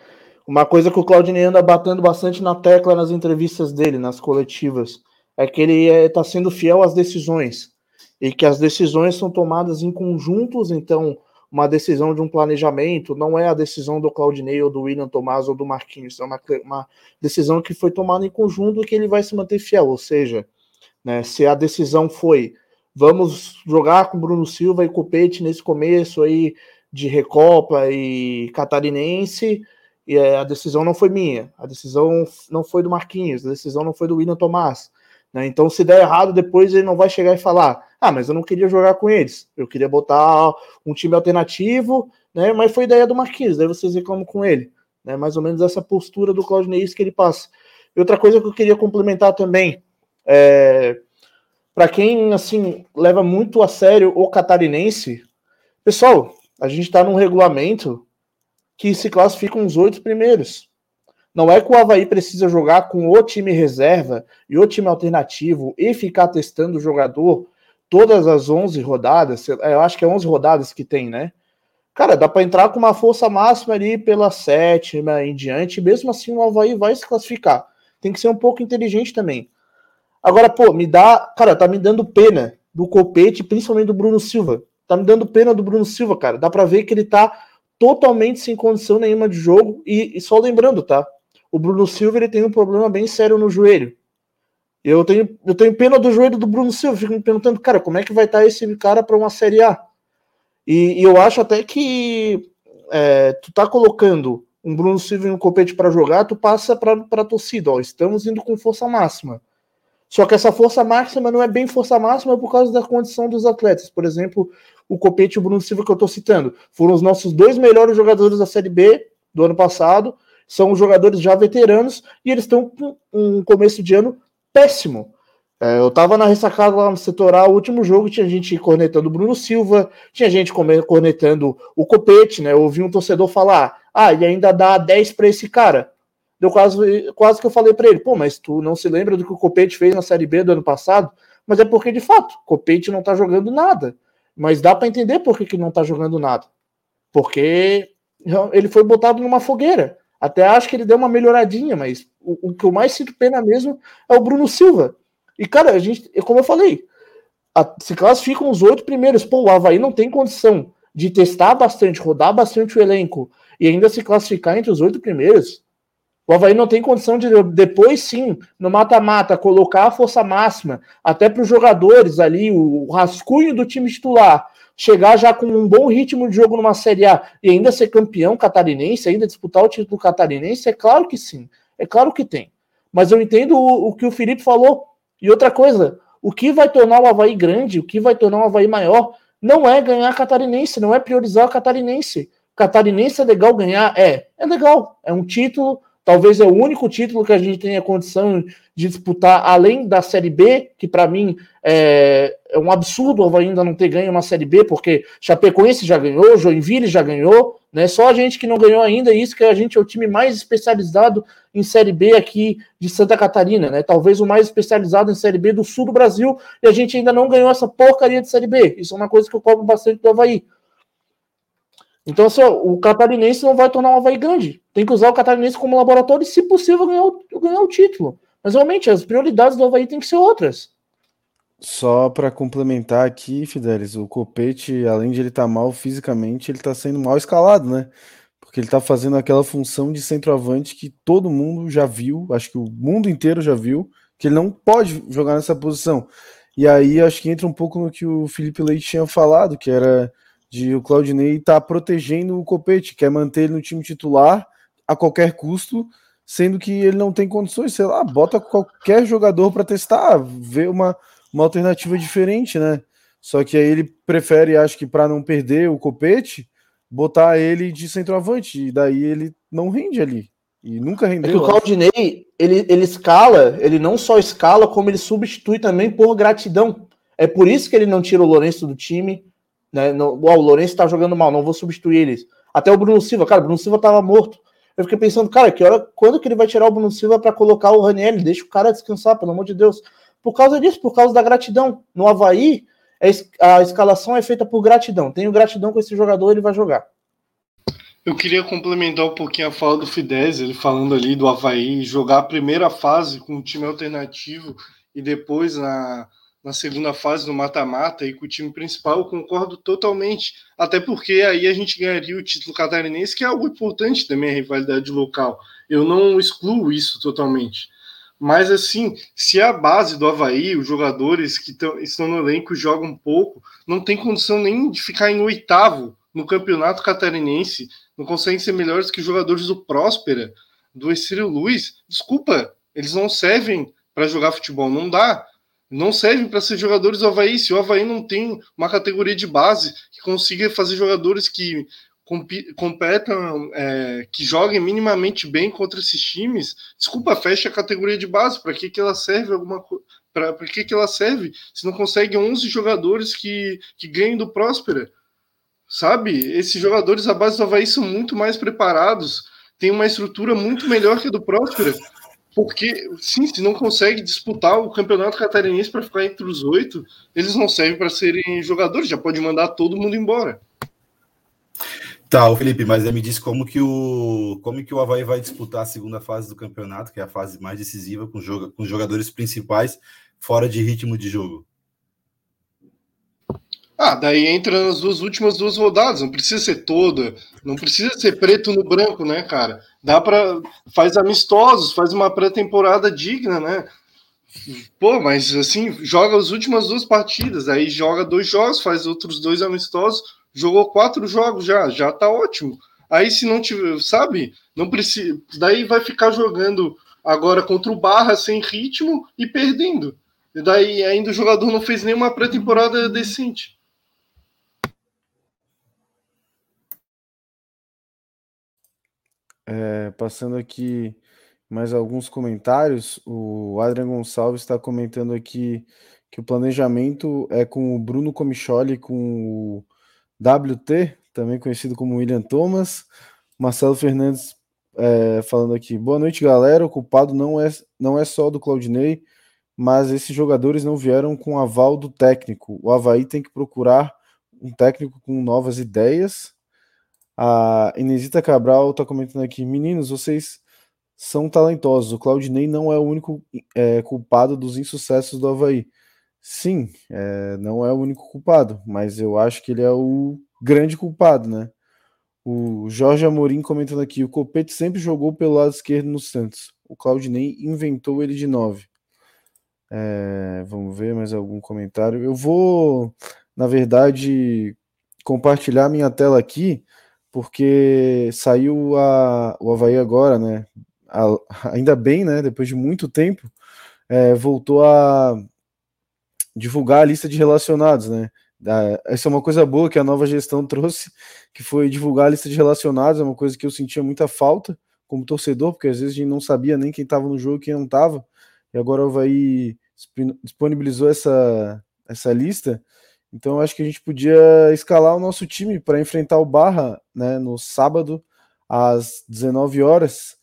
Uma coisa que o Claudinei anda batendo bastante na tecla nas entrevistas dele, nas coletivas, é que ele está é, sendo fiel às decisões. E que as decisões são tomadas em conjuntos, então uma decisão de um planejamento, não é a decisão do Claudinei ou do William Tomás ou do Marquinhos, é uma, uma decisão que foi tomada em conjunto e que ele vai se manter fiel, ou seja, né, se a decisão foi vamos jogar com Bruno Silva e Copete nesse começo aí de Recopa e Catarinense, e a decisão não foi minha, a decisão não foi do Marquinhos, a decisão não foi do William Tomás, né, então se der errado depois ele não vai chegar e falar ah, mas eu não queria jogar com eles. Eu queria botar um time alternativo, né? Mas foi ideia do Marquinhos, daí vocês reclamam com ele. Né? Mais ou menos essa postura do Claudinei que ele passa. E outra coisa que eu queria complementar também, é, para quem assim leva muito a sério o catarinense, pessoal, a gente está num regulamento que se classificam os oito primeiros. Não é que o Havaí precisa jogar com o time reserva e o time alternativo e ficar testando o jogador todas as 11 rodadas, eu acho que é 11 rodadas que tem, né? Cara, dá para entrar com uma força máxima ali pela sétima em diante, mesmo assim o Havaí vai se classificar. Tem que ser um pouco inteligente também. Agora, pô, me dá. Cara, tá me dando pena do Copete, principalmente do Bruno Silva. Tá me dando pena do Bruno Silva, cara. Dá para ver que ele tá totalmente sem condição nenhuma de jogo. E, e só lembrando, tá? O Bruno Silva ele tem um problema bem sério no joelho. Eu tenho, eu tenho pena do joelho do Bruno Silva, fico me perguntando, cara, como é que vai estar esse cara para uma Série A? E, e, eu acho até que é, tu tá colocando um Bruno Silva em um copete para jogar, tu passa para a torcida, ó, estamos indo com força máxima. Só que essa força máxima não é bem força máxima por causa da condição dos atletas. Por exemplo, o Copete e o Bruno Silva que eu estou citando foram os nossos dois melhores jogadores da Série B do ano passado. São jogadores já veteranos e eles estão com um começo de ano péssimo. É, eu tava na ressacada lá no setoral, o último jogo tinha gente cornetando o Bruno Silva, tinha gente cornetando o Copete, né? Eu ouvi um torcedor falar, ah, e ainda dá 10 para esse cara. Deu quase, quase que eu falei para ele, pô, mas tu não se lembra do que o Copete fez na Série B do ano passado? Mas é porque, de fato, o Copete não tá jogando nada. Mas dá para entender por que, que não tá jogando nada. Porque ele foi botado numa fogueira. Até acho que ele deu uma melhoradinha, mas o, o que eu mais sinto pena mesmo é o Bruno Silva e, cara, a gente, como eu falei, a, se classificam os oito primeiros. Pô, o Havaí não tem condição de testar bastante, rodar bastante o elenco e ainda se classificar entre os oito primeiros. O Havaí não tem condição de depois sim, no mata-mata, colocar a força máxima, até para os jogadores ali, o, rascunho do time titular, chegar já com um bom ritmo de jogo numa Série A e ainda ser campeão catarinense, ainda disputar o título catarinense, é claro que sim, é claro que tem. Mas eu entendo o, o que o Felipe falou, e outra coisa, o que vai tornar o Havaí grande, o que vai tornar o Havaí maior, não é ganhar catarinense, não é priorizar o catarinense. Catarinense é legal ganhar? É, é legal. É um título, talvez é o único título que a gente tenha condição de disputar além da Série B, que para mim é, é, um absurdo ainda não ter ganho uma Série B, porque Chapecoense já ganhou, Joinville já ganhou, né? Só a gente que não ganhou ainda, isso que a gente é o time mais especializado em Série B aqui de Santa Catarina, né? Talvez o mais especializado em Série B do sul do Brasil, e a gente ainda não ganhou essa porcaria de Série B. Isso é uma coisa que eu cobro bastante do Havaí. Então, assim, o catarinense não vai tornar o Havaí grande. Tem que usar o catarinense como laboratório e, se possível, ganhar o, ganhar o título. Mas realmente as prioridades do Havaí têm que ser outras. Só para complementar aqui, Fidelis, o Copete, além de ele estar tá mal fisicamente, ele está sendo mal escalado, né? Porque ele está fazendo aquela função de centroavante que todo mundo já viu, acho que o mundo inteiro já viu, que ele não pode jogar nessa posição. E aí acho que entra um pouco no que o Felipe Leite tinha falado, que era de o Claudinei estar tá protegendo o Copete, quer manter ele no time titular a qualquer custo, sendo que ele não tem condições, sei lá, bota qualquer jogador para testar, ver uma, uma alternativa diferente, né? Só que aí ele prefere, acho que para não perder o copete, botar ele de centroavante, e daí ele não rende ali. E nunca rendeu. É que o Claudinei, ele, ele escala, ele não só escala, como ele substitui também por gratidão. É por isso que ele não tira o Lourenço do time. Né? No, o Lourenço tá jogando mal, não vou substituir eles. Até o Bruno Silva, cara, o Bruno Silva tava morto. Eu fiquei pensando, cara, que hora, quando que ele vai tirar o Bruno Silva para colocar o Raniel? Deixa o cara descansar, pelo amor de Deus. Por causa disso, por causa da gratidão. No Havaí, é a escalação é feita por gratidão. Tenho gratidão com esse jogador, ele vai jogar. Eu queria complementar um pouquinho a fala do Fidesz, ele falando ali do Havaí, jogar a primeira fase com um time alternativo e depois na, na segunda fase do mata-mata e com o time principal, eu concordo totalmente. Até porque aí a gente ganharia o título catarinense, que é algo importante também, a rivalidade local. Eu não excluo isso totalmente. Mas assim, se a base do Havaí, os jogadores que tão, estão no elenco jogam um pouco, não tem condição nem de ficar em oitavo no campeonato catarinense, não conseguem ser melhores que os jogadores do Próspera, do Estéreo Luiz. Desculpa, eles não servem para jogar futebol, não dá não servem para ser jogadores do Havaí. Se o Havaí não tem uma categoria de base que consiga fazer jogadores que competam, é, que joguem minimamente bem contra esses times, desculpa, fecha a categoria de base. Para que, que ela serve alguma Para que, que ela serve se não consegue 11 jogadores que, que ganhem do Próspera? Sabe? Esses jogadores à base do Havaí são muito mais preparados, têm uma estrutura muito melhor que a do Próspera. Porque, sim, se não consegue disputar o campeonato catarinense para ficar entre os oito, eles não servem para serem jogadores, já pode mandar todo mundo embora. Tá, o Felipe, mas me diz como que o como que o Havaí vai disputar a segunda fase do campeonato, que é a fase mais decisiva, com, joga, com jogadores principais fora de ritmo de jogo. Ah, daí entra nas duas últimas duas rodadas, não precisa ser toda, não precisa ser preto no branco, né, cara? Dá para faz amistosos, faz uma pré-temporada digna, né? Pô, mas assim, joga as últimas duas partidas, aí joga dois jogos, faz outros dois amistosos, jogou quatro jogos já, já tá ótimo. Aí se não tiver, sabe? Não precisa, daí vai ficar jogando agora contra o Barra sem ritmo e perdendo. E daí ainda o jogador não fez nenhuma pré-temporada decente. É, passando aqui mais alguns comentários. O Adrian Gonçalves está comentando aqui que o planejamento é com o Bruno Comicholi, com o WT, também conhecido como William Thomas. Marcelo Fernandes é, falando aqui. Boa noite, galera. O culpado não é, não é só do Claudinei, mas esses jogadores não vieram com aval do técnico. O Havaí tem que procurar um técnico com novas ideias. A Inesita Cabral está comentando aqui: meninos, vocês são talentosos. O Claudinei não é o único é, culpado dos insucessos do Havaí. Sim, é, não é o único culpado, mas eu acho que ele é o grande culpado, né? O Jorge Amorim comentando aqui: o Copete sempre jogou pelo lado esquerdo no Santos. O Claudinei inventou ele de nove. É, vamos ver mais algum comentário. Eu vou, na verdade, compartilhar minha tela aqui, porque saiu a, o Havaí agora, né? A, ainda bem, né? Depois de muito tempo, é, voltou a divulgar a lista de relacionados, né? Essa é uma coisa boa que a nova gestão trouxe, que foi divulgar a lista de relacionados, é uma coisa que eu sentia muita falta como torcedor, porque às vezes a gente não sabia nem quem estava no jogo e quem não estava, e agora o Havaí disponibilizou essa, essa lista, então acho que a gente podia escalar o nosso time para enfrentar o Barra né, no sábado, às 19 horas,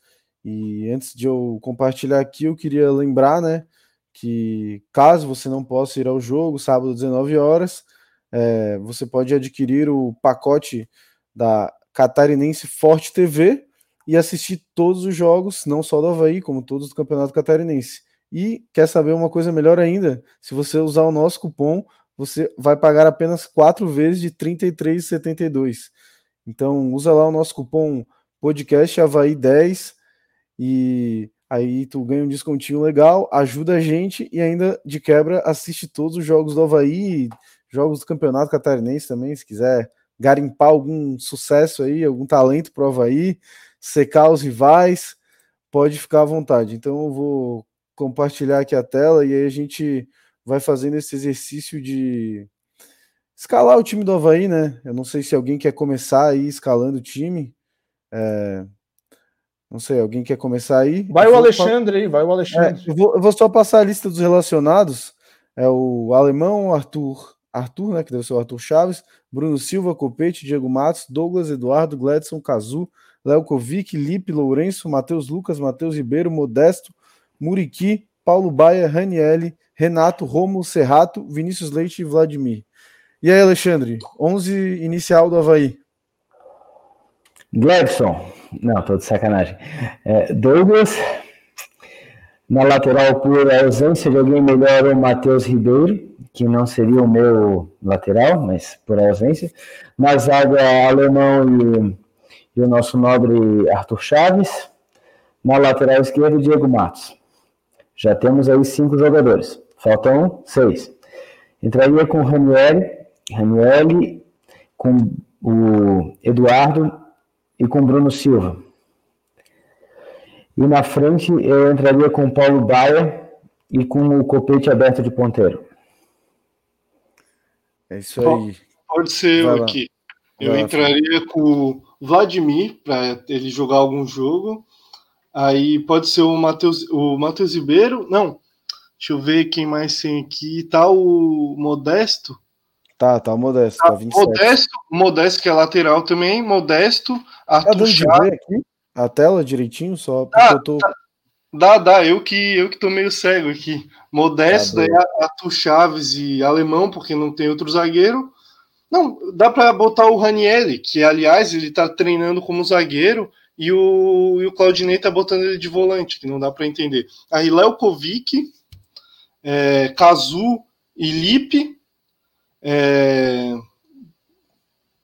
e antes de eu compartilhar aqui, eu queria lembrar, né, que caso você não possa ir ao jogo, sábado, 19 horas, é, você pode adquirir o pacote da Catarinense Forte TV e assistir todos os jogos, não só do Havaí, como todos do Campeonato Catarinense. E quer saber uma coisa melhor ainda? Se você usar o nosso cupom, você vai pagar apenas quatro vezes de R$ 33,72. Então usa lá o nosso cupom podcast Havaí 10 e aí tu ganha um descontinho legal, ajuda a gente e ainda de quebra assiste todos os jogos do Havaí jogos do Campeonato Catarinense também, se quiser garimpar algum sucesso aí, algum talento para o Havaí, secar os rivais, pode ficar à vontade. Então eu vou compartilhar aqui a tela e aí a gente vai fazendo esse exercício de escalar o time do Havaí, né? Eu não sei se alguém quer começar aí escalando o time. É... Não sei, alguém quer começar aí? Vai o Alexandre aí, vai o Alexandre. É, eu, vou, eu vou só passar a lista dos relacionados. É o alemão Arthur Arthur, né, que deve ser o Arthur Chaves, Bruno Silva, Copete, Diego Matos, Douglas, Eduardo, Gledson, Cazu, Léo Kovic, Lipe, Lourenço, Matheus Lucas, Matheus Ribeiro, Modesto, Muriqui, Paulo Baia, Ranielli, Renato, Romulo, Serrato, Vinícius Leite e Vladimir. E aí, Alexandre, 11 inicial do Havaí. Gledson, não, tô de sacanagem. É, Douglas, na lateral por ausência de alguém melhor, o Matheus Ribeiro que não seria o meu lateral, mas por ausência. Na zaga, Alemão e, e o nosso nobre Arthur Chaves. Na lateral esquerda, Diego Matos. Já temos aí cinco jogadores. Faltam seis. Entraria com o Ranieri, Ranieri, com o Eduardo e com o Bruno Silva. E na frente eu entraria com o Paulo Baia e com o Copete aberto de ponteiro. É isso aí. Pode ser eu aqui. Eu Vai entraria lá. com o Vladimir para ele jogar algum jogo. Aí pode ser o Matheus, o Matheus Ribeiro. Não, deixa eu ver quem mais tem aqui. Tá o Modesto. Tá, tá o Modesto. Tá, tá Modesto, Modesto, que é lateral também. Modesto, Arthur tá aqui a tela direitinho, só porque ah, eu tô. Tá. Dá, dá, eu que eu que tô meio cego aqui. Modesto, tá daí Arthur Chaves e Alemão, porque não tem outro zagueiro. Não, dá para botar o Ranielli, que aliás ele tá treinando como zagueiro, e o, e o Claudinei tá botando ele de volante, que não dá para entender. Aí Léo Kovic, é, Kazu e Lipe. É,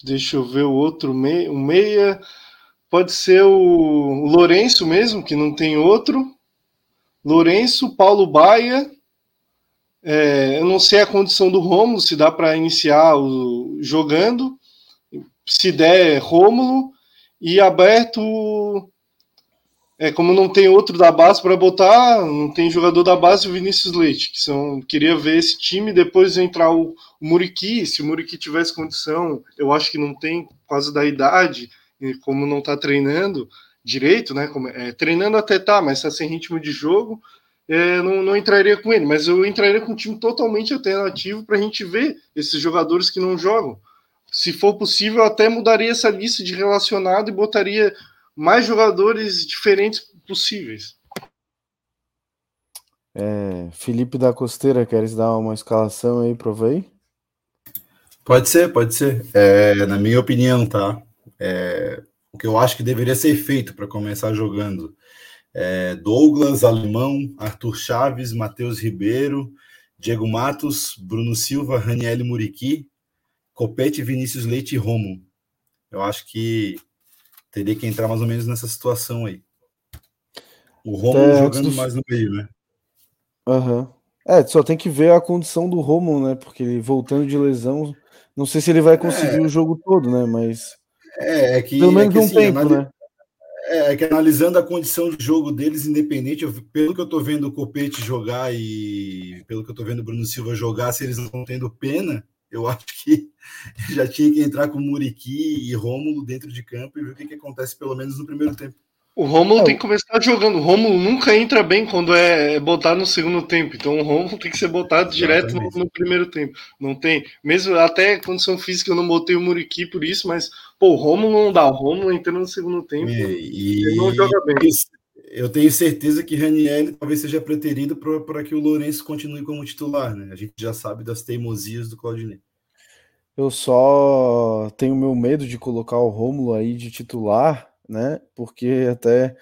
deixa eu ver o outro meia, o meia. Pode ser o Lourenço mesmo, que não tem outro. Lourenço, Paulo Baia. É, eu não sei a condição do Rômulo, se dá para iniciar o, jogando. Se der, Rômulo. E aberto. É, como não tem outro da base para botar, não tem jogador da base, o Vinícius Leite, que são, queria ver esse time, depois entrar o, o Muriqui, se o Muriqui tivesse condição, eu acho que não tem, por causa da idade, como não está treinando, direito, né? Como, é, treinando até tá, mas está sem ritmo de jogo, é, não, não, entraria com ele. Mas eu entraria com um time totalmente alternativo para a gente ver esses jogadores que não jogam. Se for possível, eu até mudaria essa lista de relacionado e botaria mais jogadores diferentes possíveis. É, Felipe da Costeira, queres dar uma escalação aí, provei? Pode ser, pode ser. É, na minha opinião, tá? É, o que eu acho que deveria ser feito para começar jogando. É, Douglas, Alemão, Arthur Chaves, Matheus Ribeiro, Diego Matos, Bruno Silva, Raniel Muriqui, Copete, Vinícius Leite e Romo. Eu acho que teria que entrar mais ou menos nessa situação aí. O Romo jogando do... mais no meio, né? Aham. Uhum. É, só tem que ver a condição do Romo, né? Porque ele voltando de lesão, não sei se ele vai conseguir é... o jogo todo, né? Mas é, é que pelo menos é que, um assim, tempo, analis... né? É, é, que analisando a condição de jogo deles, independente, eu, pelo que eu tô vendo o Copete jogar e pelo que eu tô vendo o Bruno Silva jogar, se eles não estão tendo pena, eu acho que já tinha que entrar com Muriqui e Rômulo dentro de campo e ver o que, que acontece pelo menos no primeiro tempo. O Romulo tem que começar jogando. O Romulo nunca entra bem quando é botado no segundo tempo. Então o Romulo tem que ser botado direto no, no, primeiro tempo. Não tem. Mesmo até condição física eu não botei o Muriqui por isso, mas pô, o Romulo não dá. O Romulo entrando no segundo tempo e, ele não joga bem. Eu tenho certeza que Raniel talvez seja preterido para que o Lourenço continue como titular, né? A gente já sabe das teimosias do Claudinei. Eu só tenho meu medo de colocar o Rômulo aí de titular né? Porque até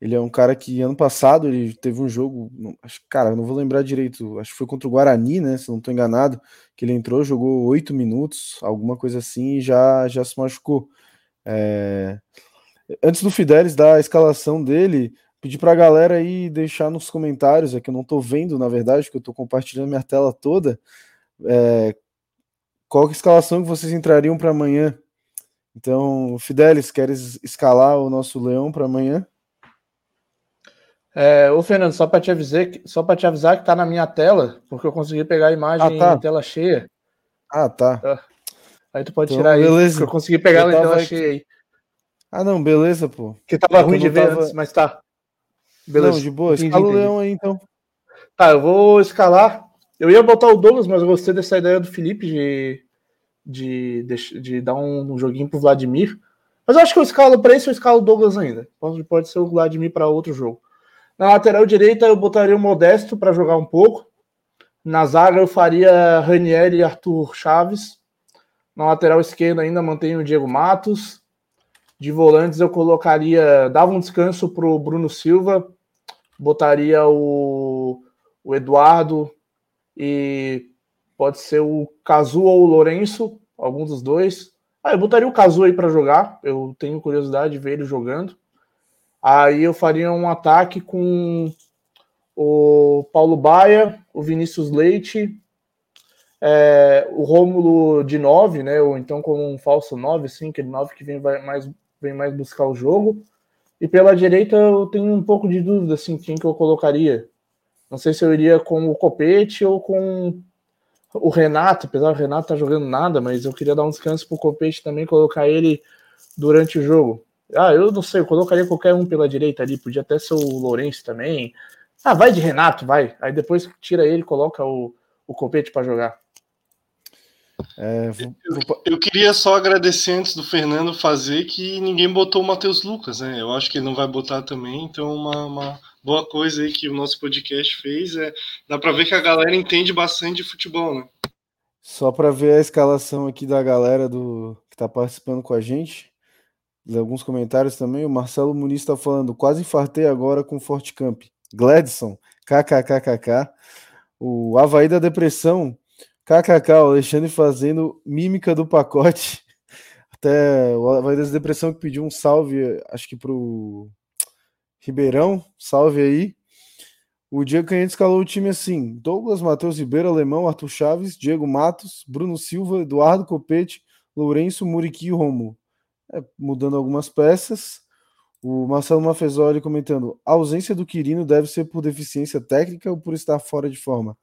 ele é um cara que ano passado ele teve um jogo, acho, cara, não vou lembrar direito, acho que foi contra o Guarani, né? Se não estou enganado, que ele entrou, jogou oito minutos, alguma coisa assim, e já, já se machucou. É... Antes do Fidelis dar a escalação dele, pedir para a galera aí deixar nos comentários, é que eu não estou vendo, na verdade, que eu estou compartilhando minha tela toda. É... Qual é a escalação que vocês entrariam para amanhã? Então, Fidelis, queres escalar o nosso leão para amanhã? É, ô Fernando, só para te avisar, só para te avisar que tá na minha tela, porque eu consegui pegar a imagem ah, tá. em tela cheia. Ah, tá. Ah, aí tu pode então, tirar beleza. aí, eu consegui pegar eu ela em tela aqui. cheia aí. Ah, não, beleza, pô. Que tava ruim de ver tava... antes, mas tá. Beleza. Não, de boa. Entendi, Escala o leão aí, então. Tá, eu vou escalar. Eu ia botar o Douglas, mas eu gostei dessa ideia do Felipe de de, de, de dar um, um, joguinho pro Vladimir. Mas eu acho que eu escalo para esse, eu escalo o Douglas ainda. Pode, pode ser o Vladimir para outro jogo. Na lateral direita eu botaria o Modesto para jogar um pouco. Na zaga eu faria Ranieri e Arthur Chaves. Na lateral esquerda ainda mantenho o Diego Matos. De volantes eu colocaria, dava um descanso pro Bruno Silva, botaria o, o Eduardo e Pode ser o Cazu ou o Lourenço, algum dos dois. Ah, eu botaria o Cazu aí para jogar. Eu tenho curiosidade de ver ele jogando. Aí eu faria um ataque com o Paulo Baia, o Vinícius Leite, é, o Rômulo de 9, né? Ou então como um falso 9, assim, aquele 9 que vem mais, vem mais buscar o jogo. E pela direita eu tenho um pouco de dúvida, assim, quem que eu colocaria. Não sei se eu iria com o Copete ou com o Renato, apesar do Renato tá jogando nada, mas eu queria dar um descanso pro Copete também, colocar ele durante o jogo. Ah, eu não sei, eu colocaria qualquer um pela direita ali, podia até ser o Lourenço também. Ah, vai de Renato, vai. Aí depois tira ele, coloca o, o Copete para jogar. É, vou... eu, eu, queria só agradecer antes do Fernando fazer que ninguém botou o Matheus Lucas, né? Eu acho que ele não vai botar também, então uma, uma boa coisa aí que o nosso podcast fez é dá para ver que a galera entende bastante de futebol, né? Só para ver a escalação aqui da galera do que está participando com a gente, alguns comentários também. O Marcelo Muniz está falando, quase infartei agora com Forte Camp. Gladson, kkkk. O Havaí da Depressão, kkk. O Alexandre fazendo mímica do pacote. Até o Havaí da Depressão que pediu um salve, acho que pro Ribeirão, salve aí. O Diego Canhete escalou o time assim: Douglas, Matheus Ribeiro, Alemão, Arthur Chaves, Diego Matos, Bruno Silva, Eduardo Copete, Lourenço, Muriqui e Romo. É, mudando algumas peças. O Marcelo Mafezoli comentando: a ausência do Quirino deve ser por deficiência técnica ou por estar fora de forma?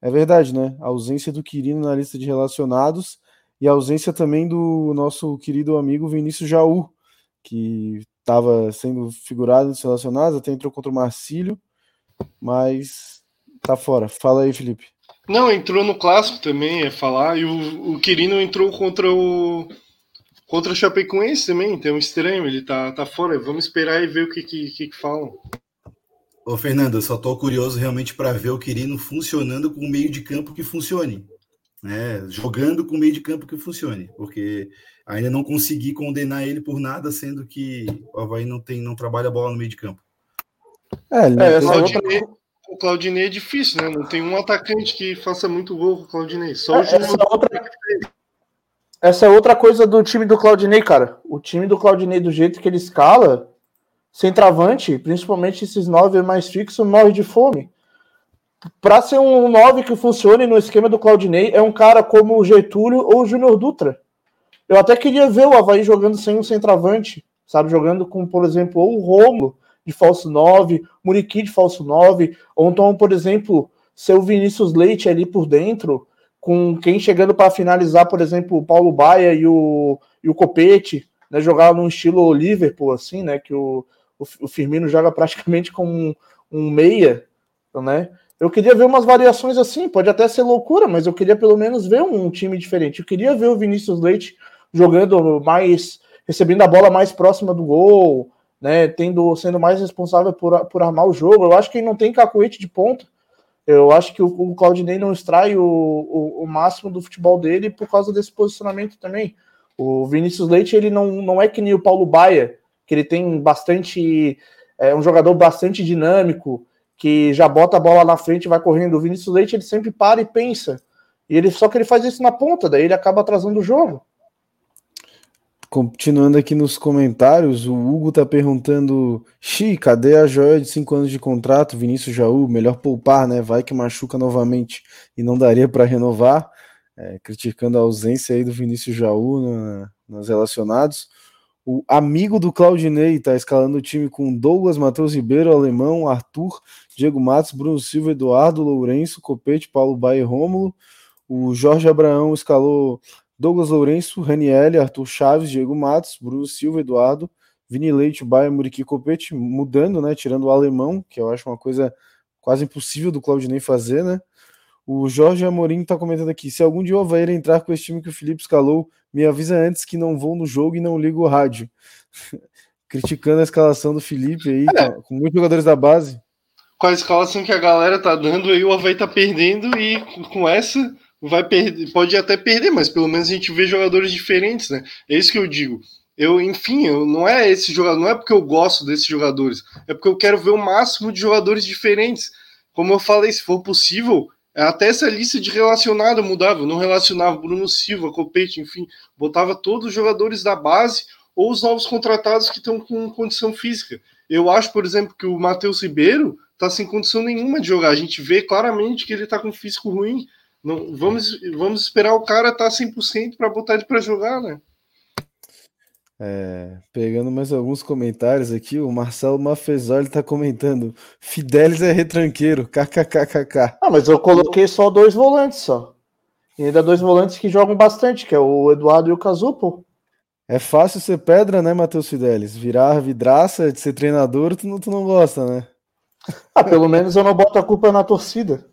É verdade, né? A ausência do Quirino na lista de relacionados e a ausência também do nosso querido amigo Vinícius Jaú, que estava sendo figurado nos relacionados, até entrou contra o Marcílio, mas tá fora. Fala aí, Felipe. Não, entrou no clássico também, é falar, e o, o Quirino entrou contra o contra o Chapecoense também, então estranho, ele tá, tá fora. Vamos esperar e ver o que, que, que falam. Ô, Fernando, eu só tô curioso realmente para ver o Quirino funcionando com um meio de campo que funcione. Né? Jogando com um meio de campo que funcione, porque ainda não consegui condenar ele por nada, sendo que o Havaí não tem, não trabalha bola no meio de campo. É, é, Claudinei, o Claudinei é difícil, né? Não tem um atacante que faça muito gol com o Claudinei. Só é, o essa, outra, essa é outra coisa do time do Claudinei, cara. O time do Claudinei, do jeito que ele escala, centroavante, principalmente esses nove mais fixos, morre de fome. Para ser um nove que funcione no esquema do Claudinei, é um cara como o Getúlio ou o Júnior Dutra. Eu até queria ver o Havaí jogando sem um centroavante, sabe? Jogando com, por exemplo, ou o Romulo, de falso 9, Muriqui de falso 9, ou então, por exemplo, seu Vinícius Leite ali por dentro, com quem chegando para finalizar, por exemplo, o Paulo Baia e o, e o Copete, né, jogar num estilo Liverpool, assim, né, que o, o, Firmino joga praticamente como um, um meia, né, eu queria ver umas variações assim, pode até ser loucura, mas eu queria pelo menos ver um time diferente. Eu queria ver o Vinícius Leite jogando mais, recebendo a bola mais próxima do gol, né, tendo, sendo mais responsável por, por armar o jogo. Eu acho que ele não tem cacuete de ponta. Eu acho que o, o Claudinei não extrai o, o, o, máximo do futebol dele por causa desse posicionamento também. O Vinícius Leite, ele não, não é que nem o Paulo Baia, que ele tem bastante. É um jogador bastante dinâmico, que já bota a bola na frente e vai correndo. O Vinícius Leite, ele sempre para e pensa. E ele só que ele faz isso na ponta, daí ele acaba atrasando o jogo. Continuando aqui nos comentários, o Hugo tá perguntando: Xi, cadê a joia de 5 anos de contrato? Vinícius Jaú, melhor poupar, né? Vai que machuca novamente e não daria para renovar. É, criticando a ausência aí do Vinícius Jaú na, nos relacionados. O amigo do Claudinei tá escalando o time com Douglas, Matheus Ribeiro, Alemão, Arthur, Diego Matos, Bruno Silva, Eduardo, Lourenço, Copete, Paulo Baia e Rômulo. O Jorge Abraão escalou Douglas Lourenço, Raniel, Arthur Chaves, Diego Matos, Bruno Silva, Eduardo, Vini Leite, Baia, Muriqui Copete, mudando, né? Tirando o alemão, que eu acho uma coisa quase impossível do Claudinei fazer, né? O Jorge Amorim tá comentando aqui: se algum dia o Havaí entrar com esse time que o Felipe escalou, me avisa antes que não vou no jogo e não ligo o rádio. Criticando a escalação do Felipe aí, é. com muitos jogadores da base. Com a escalação que a galera tá dando aí, o Havaí tá perdendo e com essa vai perder, pode até perder, mas pelo menos a gente vê jogadores diferentes, né? É isso que eu digo. Eu, enfim, eu, não é esse jogador, não é porque eu gosto desses jogadores, é porque eu quero ver o máximo de jogadores diferentes. Como eu falei, se for possível, até essa lista de relacionado mudava, não relacionava Bruno Silva, Copete, enfim, botava todos os jogadores da base ou os novos contratados que estão com condição física. Eu acho, por exemplo, que o Matheus Ribeiro está sem condição nenhuma de jogar. A gente vê claramente que ele está com físico ruim. Não, vamos, vamos esperar o cara estar tá 100% para botar ele para jogar, né? É, pegando mais alguns comentários aqui, o Marcelo Mafezoli está comentando: Fidelis é retranqueiro, kkkk. Ah, mas eu coloquei só dois volantes só. E ainda dois volantes que jogam bastante, que é o Eduardo e o Cazupo. É fácil ser pedra, né, Matheus Fidelis? Virar vidraça de ser treinador, tu não, tu não gosta, né? Ah, pelo menos eu não boto a culpa na torcida.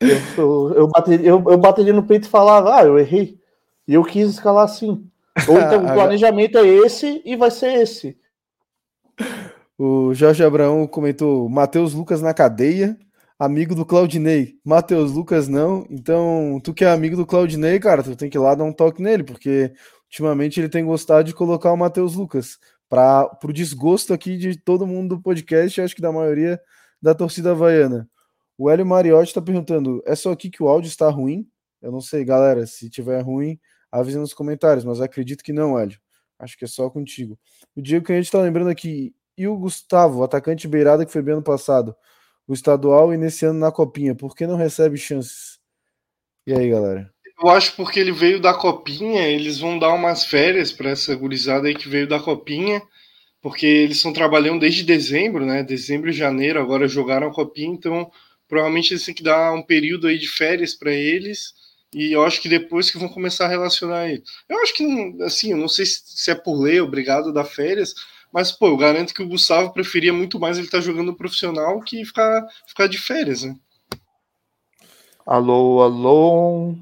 Eu, eu, eu, bateria, eu, eu bateria no peito e falava, ah, eu errei. E eu quis escalar assim. Ou então o planejamento é esse e vai ser esse. O Jorge Abraão comentou: Matheus Lucas na cadeia, amigo do Claudinei. Matheus Lucas não. Então, tu que é amigo do Claudinei, cara, tu tem que ir lá dar um toque nele, porque ultimamente ele tem gostado de colocar o Matheus Lucas. Para o desgosto aqui de todo mundo do podcast, acho que da maioria da torcida havaiana. O Hélio Mariotti está perguntando: é só aqui que o áudio está ruim? Eu não sei, galera. Se tiver ruim, avise nos comentários, mas acredito que não, Hélio. Acho que é só contigo. O Diego gente está lembrando aqui, e o Gustavo, atacante beirada que foi bem ano passado, o estadual e nesse ano na Copinha, por que não recebe chances? E aí, galera? Eu acho porque ele veio da Copinha, eles vão dar umas férias para essa gurizada aí que veio da Copinha, porque eles estão trabalhando desde dezembro, né? Dezembro e janeiro, agora jogaram a Copinha, então provavelmente eles têm que dar um período aí de férias para eles e eu acho que depois que vão começar a relacionar ele. Eu acho que, assim, eu não sei se é por lei obrigado a dar férias, Mas, pô, eu garanto que o Gustavo preferia muito mais ele estar tá jogando profissional que ficar, ficar de férias, né? Alô, alô.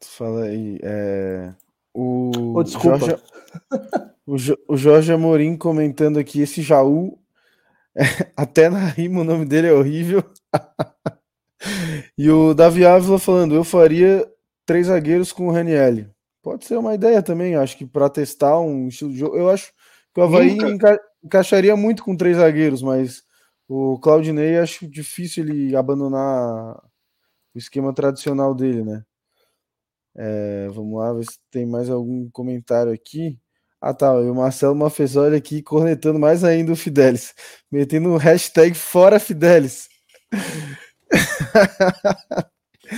Fala aí. É... O, oh, desculpa. Jorge... o, jo... o Jorge Amorim comentando aqui: esse Jaú, até na rima o nome dele é horrível. e o Davi Ávila falando: eu faria três zagueiros com o Raniel. Pode ser uma ideia também, acho que para testar um estilo de jogo. Eu acho que o Havaí enca... encaixaria muito com três zagueiros, mas o Claudinei acho difícil ele abandonar o esquema tradicional dele, né? É, vamos lá ver se tem mais algum comentário aqui. Ah, tá. E o Marcelo Mafezoli aqui cornetando mais ainda o Fidelis, metendo o hashtag fora Fidelis.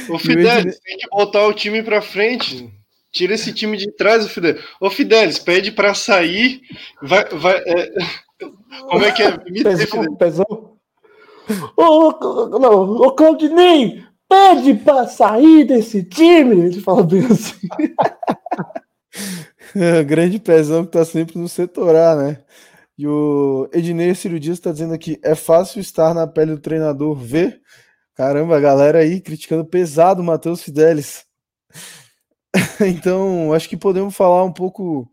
O Fidelis tem que botar o time para frente. Tira esse time de trás, o Fidelis. Ô Fidelis, pede para sair. Vai, vai, é... Como é que é? Me pesou, pesou. Ô, não, ô Claudinei, pede para sair desse time. Ele fala bem assim. é, grande pezão que tá sempre no setor A, né? E o Ednei Ciro Dias está dizendo aqui: é fácil estar na pele do treinador, ver. Caramba, a galera aí criticando pesado o Matheus Fidelis. então, acho que podemos falar um pouco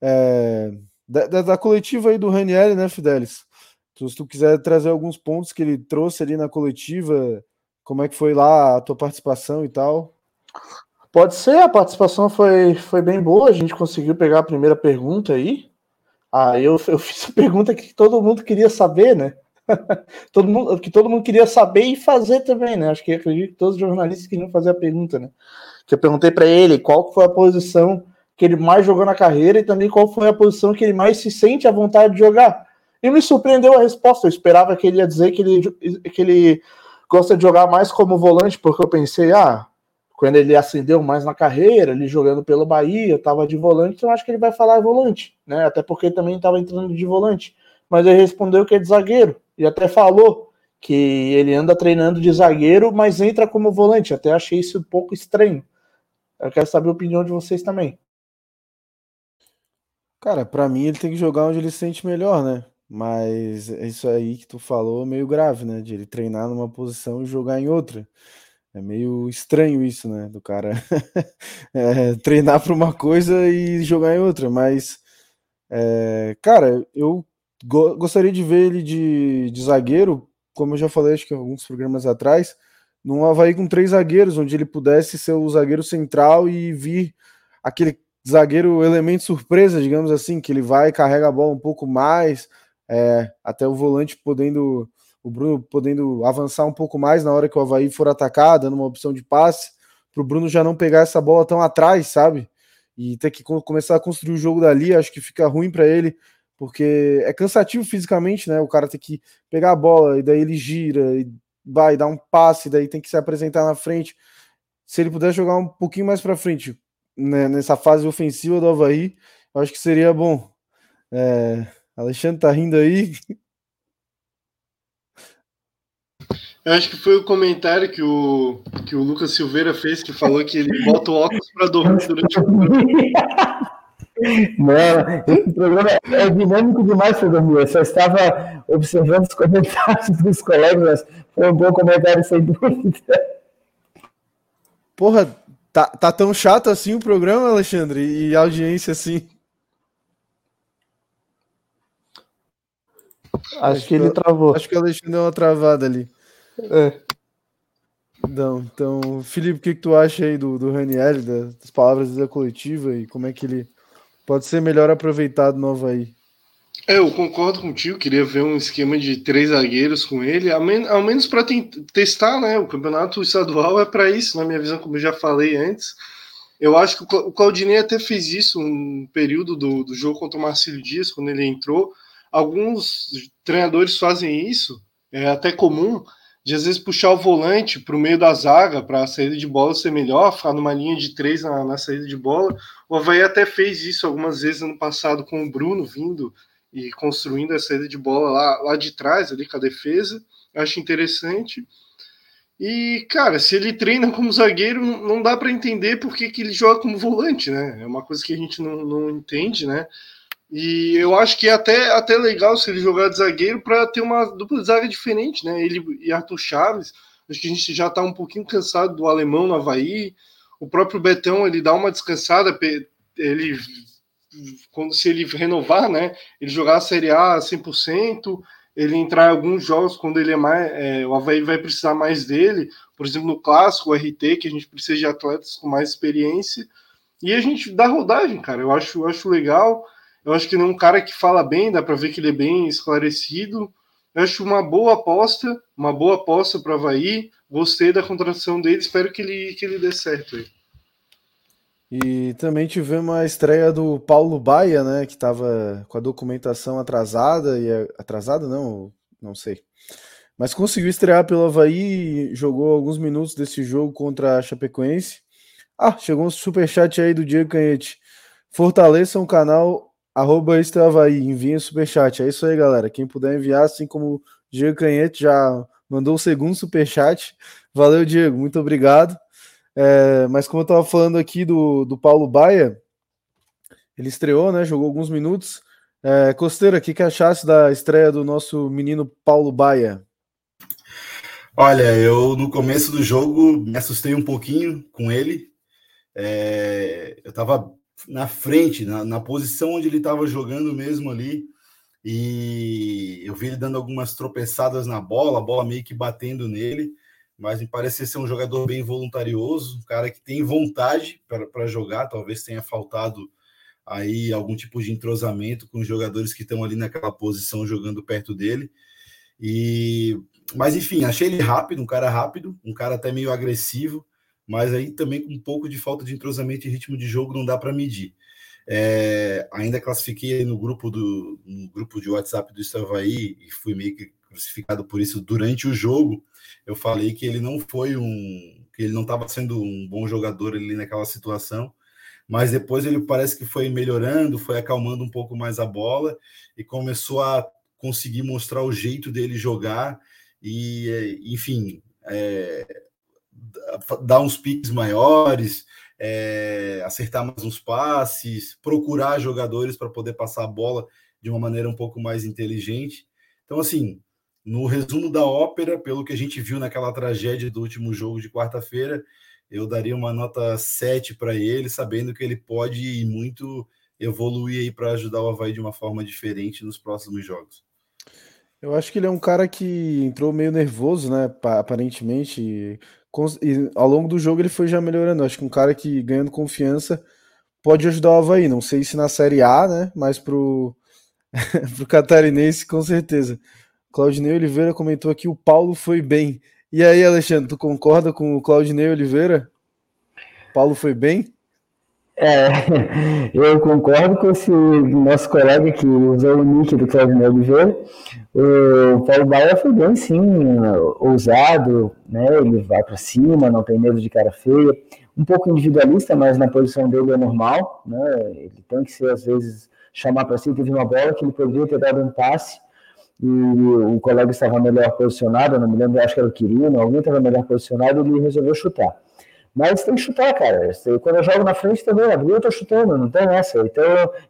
é, da, da, coletiva aí do Ranieri, né, Fidelis? Então, se tu quiser trazer alguns pontos que ele trouxe ali na coletiva, como é que foi lá a tua participação e tal? Pode ser, a participação foi, foi bem boa, a gente conseguiu pegar a primeira pergunta aí. Ah, eu, eu fiz a pergunta que todo mundo queria saber, né? todo mundo, que todo mundo queria saber e fazer também, né? Acho que acredito que todos os jornalistas queriam fazer a pergunta, né? Que eu perguntei para ele qual foi a posição que ele mais jogou na carreira e também qual foi a posição que ele mais se sente à vontade de jogar. E me surpreendeu a resposta. Eu esperava que ele ia dizer que ele, que ele gosta de jogar mais como volante, porque eu pensei, ah, quando ele ascendeu mais na carreira, ele jogando pelo Bahia, estava de volante, então acho que ele vai falar volante, né? Até porque também estava entrando de volante. Mas ele respondeu que é de zagueiro e até falou que ele anda treinando de zagueiro, mas entra como volante. Até achei isso um pouco estranho. Eu quero saber a opinião de vocês também. Cara, para mim ele tem que jogar onde ele se sente melhor, né? Mas isso aí que tu falou é meio grave, né? De ele treinar numa posição e jogar em outra. É meio estranho isso, né? Do cara é, treinar para uma coisa e jogar em outra. Mas, é, cara, eu gostaria de ver ele de, de zagueiro, como eu já falei, acho que alguns programas atrás, num Havaí com três zagueiros, onde ele pudesse ser o zagueiro central e vir aquele zagueiro elemento surpresa, digamos assim, que ele vai carrega a bola um pouco mais é, até o volante podendo, o Bruno podendo avançar um pouco mais na hora que o Havaí for atacar, dando uma opção de passe, para o Bruno já não pegar essa bola tão atrás, sabe? E ter que começar a construir o jogo dali, acho que fica ruim para ele, porque é cansativo fisicamente, né? O cara tem que pegar a bola e daí ele gira e vai dar um passe, daí tem que se apresentar na frente. Se ele puder jogar um pouquinho mais para frente né, nessa fase ofensiva do Havaí, eu acho que seria bom. É, Alexandre tá rindo aí. Eu acho que foi o comentário que o, que o Lucas Silveira fez, que falou que ele bota o óculos para dormir durante o. Não, esse programa é dinâmico demais para dormir. Eu só estava observando os comentários dos colegas, mas foi um bom comentário, sem dúvida. Porra, tá, tá tão chato assim o programa, Alexandre? E a audiência assim? Acho, acho que ele travou. Acho que o Alexandre deu uma travada ali. É. Não, então, Felipe, o que, que tu acha aí do, do Raniel, das palavras da coletiva e como é que ele pode ser melhor aproveitado no Havaí? É, eu concordo contigo, queria ver um esquema de três zagueiros com ele, ao, men ao menos para testar, né? O campeonato estadual é para isso, na minha visão, como eu já falei antes. Eu acho que o Claudinei até fez isso um período do, do jogo contra o Marcelo Dias, quando ele entrou alguns treinadores fazem isso, é até comum, de às vezes puxar o volante para o meio da zaga para a saída de bola ser melhor, ficar numa linha de três na, na, saída de bola. O Havaí até fez isso algumas vezes ano passado com o Bruno vindo e construindo a saída de bola lá, lá de trás, ali com a defesa. Acho interessante. E, cara, se ele treina como zagueiro, não dá para entender por que, que ele joga como volante, né? É uma coisa que a gente não, não entende, né? E eu acho que é até, até legal se ele jogar de zagueiro para ter uma dupla de zaga diferente, né? Ele e Arthur Chaves. Acho que a gente já está um pouquinho cansado do alemão no Havaí. O próprio Betão ele dá uma descansada. Ele quando se ele renovar, né? Ele jogar a Série A 100%, ele entrar em alguns jogos quando ele é mais. É, o Havaí vai precisar mais dele, por exemplo, no clássico, o RT, que a gente precisa de atletas com mais experiência. E a gente dá rodagem, cara. Eu acho, eu acho legal. Eu acho que ele é um cara que fala bem, dá para ver que ele é bem esclarecido. Eu acho uma boa aposta, uma boa aposta para o Havaí. Gostei da contratação dele, espero que ele, que ele dê certo aí. E também tivemos a estreia do Paulo Baia, né, que estava com a documentação atrasada e atrasada não, não sei. Mas conseguiu estrear pelo Havaí jogou alguns minutos desse jogo contra a Chapecoense. Ah, chegou um superchat aí do Diego Canhete. Fortaleçam o canal arroba Havaí, enviem superchat. É isso aí, galera. Quem puder enviar, assim como o Diego Canhete já mandou o segundo superchat. Valeu, Diego, muito obrigado. É, mas como eu estava falando aqui do, do Paulo Baia, ele estreou, né? Jogou alguns minutos. É, Costeira, o que, que achasse da estreia do nosso menino Paulo Baia? Olha, eu no começo do jogo me assustei um pouquinho com ele. É, eu estava na frente, na, na posição onde ele estava jogando mesmo ali. E eu vi ele dando algumas tropeçadas na bola, a bola meio que batendo nele mas me parece ser um jogador bem voluntarioso, um cara que tem vontade para jogar, talvez tenha faltado aí algum tipo de entrosamento com os jogadores que estão ali naquela posição jogando perto dele. E mas enfim, achei ele rápido, um cara rápido, um cara até meio agressivo, mas aí também com um pouco de falta de entrosamento e ritmo de jogo não dá para medir. É, ainda classifiquei no grupo do no grupo de WhatsApp do Estavaí e fui meio que crucificado por isso durante o jogo eu falei que ele não foi um. que ele não estava sendo um bom jogador ali naquela situação, mas depois ele parece que foi melhorando, foi acalmando um pouco mais a bola e começou a conseguir mostrar o jeito dele jogar e, enfim, é, dar uns piques maiores, é, acertar mais uns passes, procurar jogadores para poder passar a bola de uma maneira um pouco mais inteligente. Então, assim, no resumo da ópera, pelo que a gente viu naquela tragédia do último jogo de quarta-feira, eu daria uma nota 7 para ele, sabendo que ele pode muito evoluir aí para ajudar o Havaí de uma forma diferente nos próximos jogos. Eu acho que ele é um cara que entrou meio nervoso, né? Aparentemente. E, ao longo do jogo ele foi já melhorando. Acho que um cara que ganhando confiança pode ajudar o Havaí. Não sei se na Série A, né? Mas pro, pro Catarinense, com certeza. Claudinei Oliveira comentou aqui: o Paulo foi bem. E aí, Alexandre, tu concorda com o Claudinei Oliveira? Paulo foi bem? É, eu concordo com esse nosso colega que usou o nick do Claudinei Oliveira. O Paulo Baia foi bem, sim, ousado, né? Ele vai para cima, não tem medo de cara feia. Um pouco individualista, mas na posição dele é normal, né? Ele tem que ser, às vezes, chamar para si. Teve uma bola que ele poderia ter dado um passe e o colega estava melhor posicionado, não me lembro, acho que era o Quirino, alguém estava melhor posicionado, ele resolveu chutar. Mas tem que chutar, cara. Quando eu jogo na frente também, abriu, eu tô chutando, não tem essa. Então,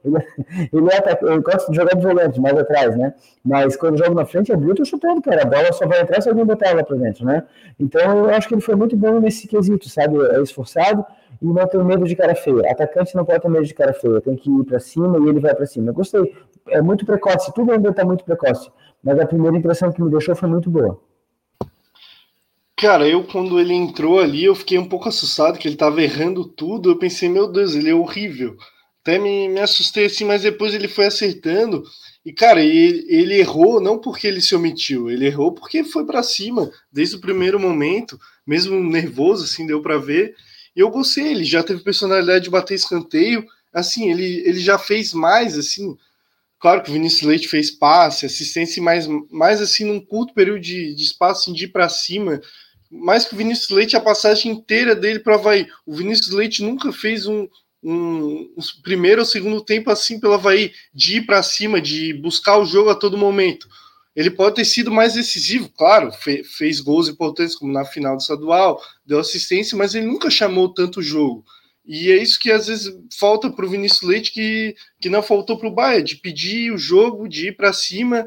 ele, ele é eu gosto de jogar de volante, mais atrás, né? Mas quando eu jogo na frente, abriu, eu tô chutando, cara. A bola só vai entrar se alguém botar ela pra dentro, né? Então, eu acho que ele foi muito bom nesse quesito, sabe? É esforçado e não tem medo de cara feia. Atacante não pode ter medo de cara feia, tem que ir para cima e ele vai para cima. Eu gostei. É muito precoce, tudo ainda está muito precoce mas a primeira impressão que me deixou foi muito boa. Cara, eu quando ele entrou ali, eu fiquei um pouco assustado que ele tava errando tudo. Eu pensei, meu Deus, ele é horrível. Até me, me assustei assim, mas depois ele foi acertando. E, cara, ele, ele errou não porque ele se omitiu, ele errou porque foi para cima desde o primeiro momento, mesmo nervoso, assim, deu para ver. E eu gostei, ele já teve personalidade de bater escanteio. Assim, ele, ele já fez mais, assim, Claro que o Vinícius Leite fez passe, assistência, mas mais assim num curto período de, de espaço assim, de ir para cima. Mais que o Vinícius Leite, a passagem inteira dele para Havaí. O Vinícius Leite nunca fez um, um, um, primeiro ou segundo tempo assim pelo Havaí, de ir para cima, de buscar o jogo a todo momento. Ele pode ter sido mais decisivo, claro, fe, fez gols importantes, como na final do estadual, deu assistência, mas ele nunca chamou tanto o jogo. E é isso que às vezes falta para o Vinícius Leite, que, que não faltou para o Bahia, de pedir o jogo, de ir para cima.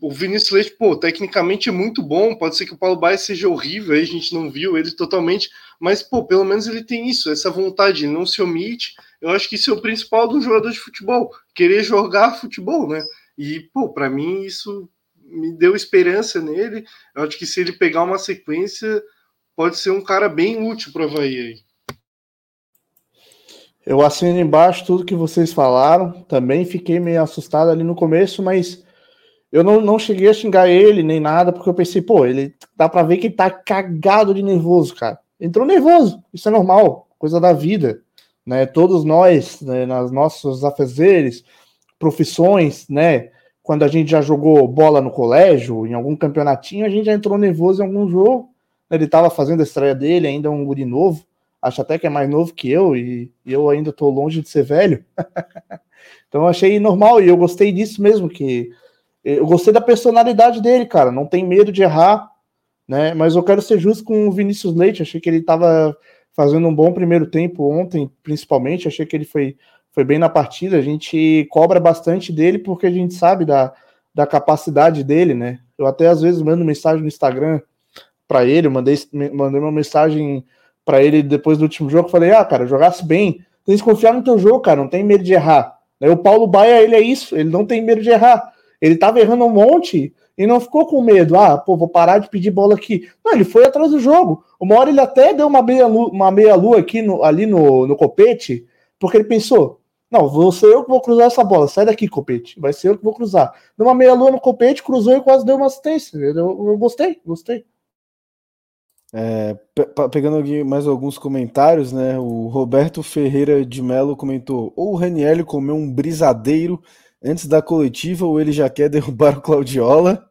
O Vinícius Leite, pô, tecnicamente é muito bom. Pode ser que o Paulo Baia seja horrível, aí a gente não viu ele totalmente, mas, pô, pelo menos ele tem isso, essa vontade, não se omite. Eu acho que isso é o principal de um jogador de futebol, querer jogar futebol, né? E, pô, para mim isso me deu esperança nele. Eu acho que se ele pegar uma sequência, pode ser um cara bem útil para o Havaí aí. Eu assino embaixo tudo que vocês falaram. Também fiquei meio assustado ali no começo, mas eu não, não cheguei a xingar ele nem nada, porque eu pensei, pô, ele dá para ver que ele tá cagado de nervoso, cara. Entrou nervoso, isso é normal, coisa da vida, né? Todos nós, né, nas nossos afazeres, profissões, né? Quando a gente já jogou bola no colégio, em algum campeonatinho, a gente já entrou nervoso em algum jogo. Ele estava fazendo a estreia dele, ainda um guri novo, acho até que é mais novo que eu, e eu ainda estou longe de ser velho. então achei normal, e eu gostei disso mesmo, que eu gostei da personalidade dele, cara, não tem medo de errar, né? Mas eu quero ser justo com o Vinícius Leite, achei que ele estava fazendo um bom primeiro tempo ontem, principalmente, achei que ele foi, foi bem na partida, a gente cobra bastante dele porque a gente sabe da, da capacidade dele, né? Eu até às vezes mando mensagem no Instagram para ele, mandei, mandei uma mensagem para ele depois do último jogo, falei, ah, cara, jogasse bem, tem que confiar no teu jogo, cara, não tem medo de errar. O Paulo Baia, ele é isso, ele não tem medo de errar. Ele tava errando um monte e não ficou com medo. Ah, pô, vou parar de pedir bola aqui. Não, ele foi atrás do jogo. Uma hora ele até deu uma meia lua, uma meia lua aqui no, ali no, no copete, porque ele pensou: não, vou ser eu que vou cruzar essa bola. Sai daqui, copete. Vai ser eu que vou cruzar. Deu uma meia lua no copete, cruzou e quase deu uma assistência. Eu, eu gostei, gostei. É, pegando mais alguns comentários, né? O Roberto Ferreira de Mello comentou: ou o Raniel comeu um brisadeiro antes da coletiva ou ele já quer derrubar o Claudiola.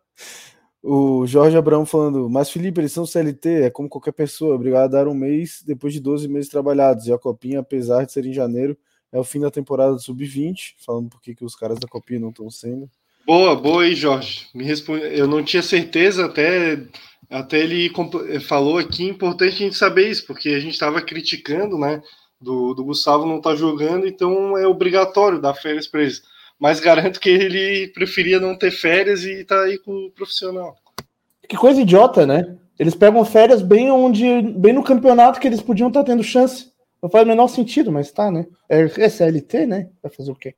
O Jorge Abraão falando, mas Felipe, eles são CLT, é como qualquer pessoa, obrigado a dar um mês depois de 12 meses trabalhados. E a Copinha, apesar de ser em janeiro, é o fim da temporada do Sub-20, falando por que os caras da Copinha não estão sendo. Boa, boa aí, Jorge. Me responde... Eu não tinha certeza, até, até ele falou aqui, importante a gente saber isso, porque a gente estava criticando, né, do, do Gustavo não estar tá jogando, então é obrigatório dar férias para eles mas garanto que ele preferia não ter férias e tá aí com o profissional. Que coisa idiota, né? Eles pegam férias bem onde, bem no campeonato que eles podiam estar tá tendo chance. Não faz o menor sentido, mas tá, né? É, é CLT, né? Vai fazer o quê?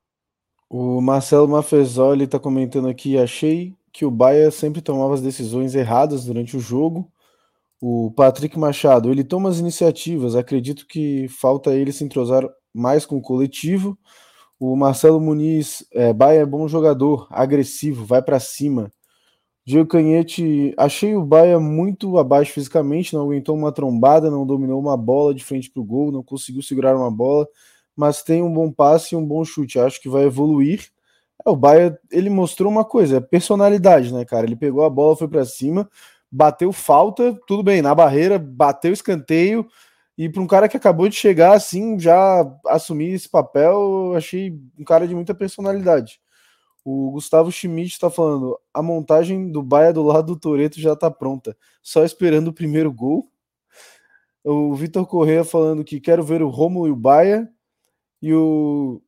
O Marcelo Mafezoli tá comentando aqui, achei que o Baia sempre tomava as decisões erradas durante o jogo. O Patrick Machado, ele toma as iniciativas, acredito que falta ele se entrosar mais com o coletivo. O Marcelo Muniz, é, Baia é bom jogador, agressivo, vai para cima. Diego Canhete, achei o Baia muito abaixo fisicamente, não aguentou uma trombada, não dominou uma bola de frente para o gol, não conseguiu segurar uma bola, mas tem um bom passe e um bom chute. Acho que vai evoluir. É, o Baia, ele mostrou uma coisa, é personalidade, né, cara? Ele pegou a bola, foi para cima, bateu falta, tudo bem, na barreira, bateu escanteio, e para um cara que acabou de chegar assim, já assumir esse papel, eu achei um cara de muita personalidade. O Gustavo Schmidt está falando: a montagem do Baia do lado do Toreto já está pronta, só esperando o primeiro gol. O Vitor Correa falando que quero ver o Romulo e o Baia. E o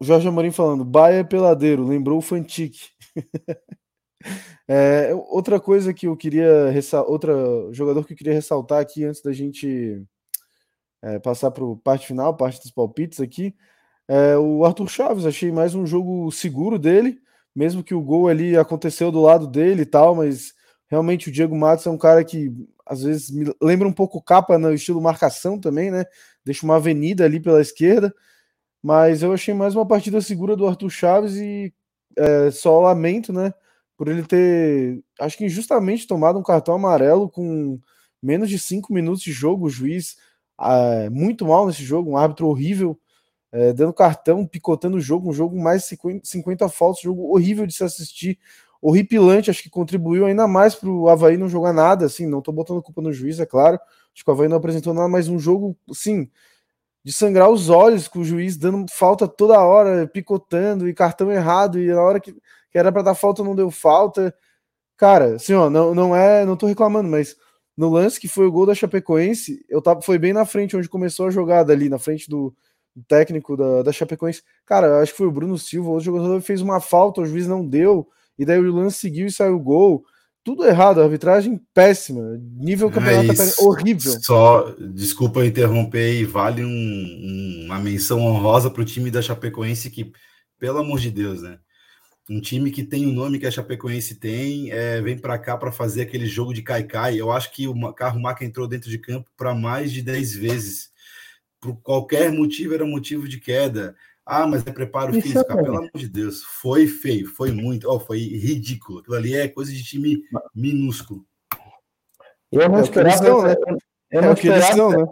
Jorge Amorim falando: Baia é peladeiro, lembrou o Fantique. É, outra coisa que eu queria ressaltar, outro jogador que eu queria ressaltar aqui antes da gente é, passar para a parte final, parte dos palpites aqui, é o Arthur Chaves. Achei mais um jogo seguro dele, mesmo que o gol ali aconteceu do lado dele e tal, mas realmente o Diego Matos é um cara que às vezes me lembra um pouco capa no estilo marcação também, né? Deixa uma avenida ali pela esquerda, mas eu achei mais uma partida segura do Arthur Chaves e é, só lamento, né? Por ele ter, acho que injustamente tomado um cartão amarelo com menos de cinco minutos de jogo. O juiz é, muito mal nesse jogo, um árbitro horrível, é, dando cartão, picotando o jogo, um jogo mais 50, 50 faltas, jogo horrível de se assistir, horripilante. Acho que contribuiu ainda mais para o Havaí não jogar nada. Assim, não estou botando culpa no juiz, é claro. Acho que o Havaí não apresentou nada, mas um jogo, sim, de sangrar os olhos com o juiz dando falta toda hora, picotando e cartão errado, e na hora que que era para dar falta, não deu falta. Cara, assim, ó, não, não é, não tô reclamando, mas no lance que foi o gol da Chapecoense, eu tava, foi bem na frente onde começou a jogada ali, na frente do, técnico da, da Chapecoense. Cara, acho que foi o Bruno Silva, o jogador fez uma falta, o juiz não deu, e daí o lance seguiu e saiu o gol. Tudo errado, arbitragem péssima, nível campeonato é horrível. Só, desculpa interromper, vale um, um, uma menção honrosa para o time da Chapecoense que, pelo amor de Deus, né? Um time que tem o nome que a Chapecoense tem, é, vem para cá para fazer aquele jogo de caicai. Eu acho que o carro Maca entrou dentro de campo para mais de 10 vezes. Por qualquer motivo era motivo de queda. Ah, mas é preparo Isso físico. É pelo amor de Deus, foi feio, foi muito, oh, foi ridículo. Aquilo ali é coisa de time minúsculo. Eu não é esperava. São, né? Eu não é esperava. né?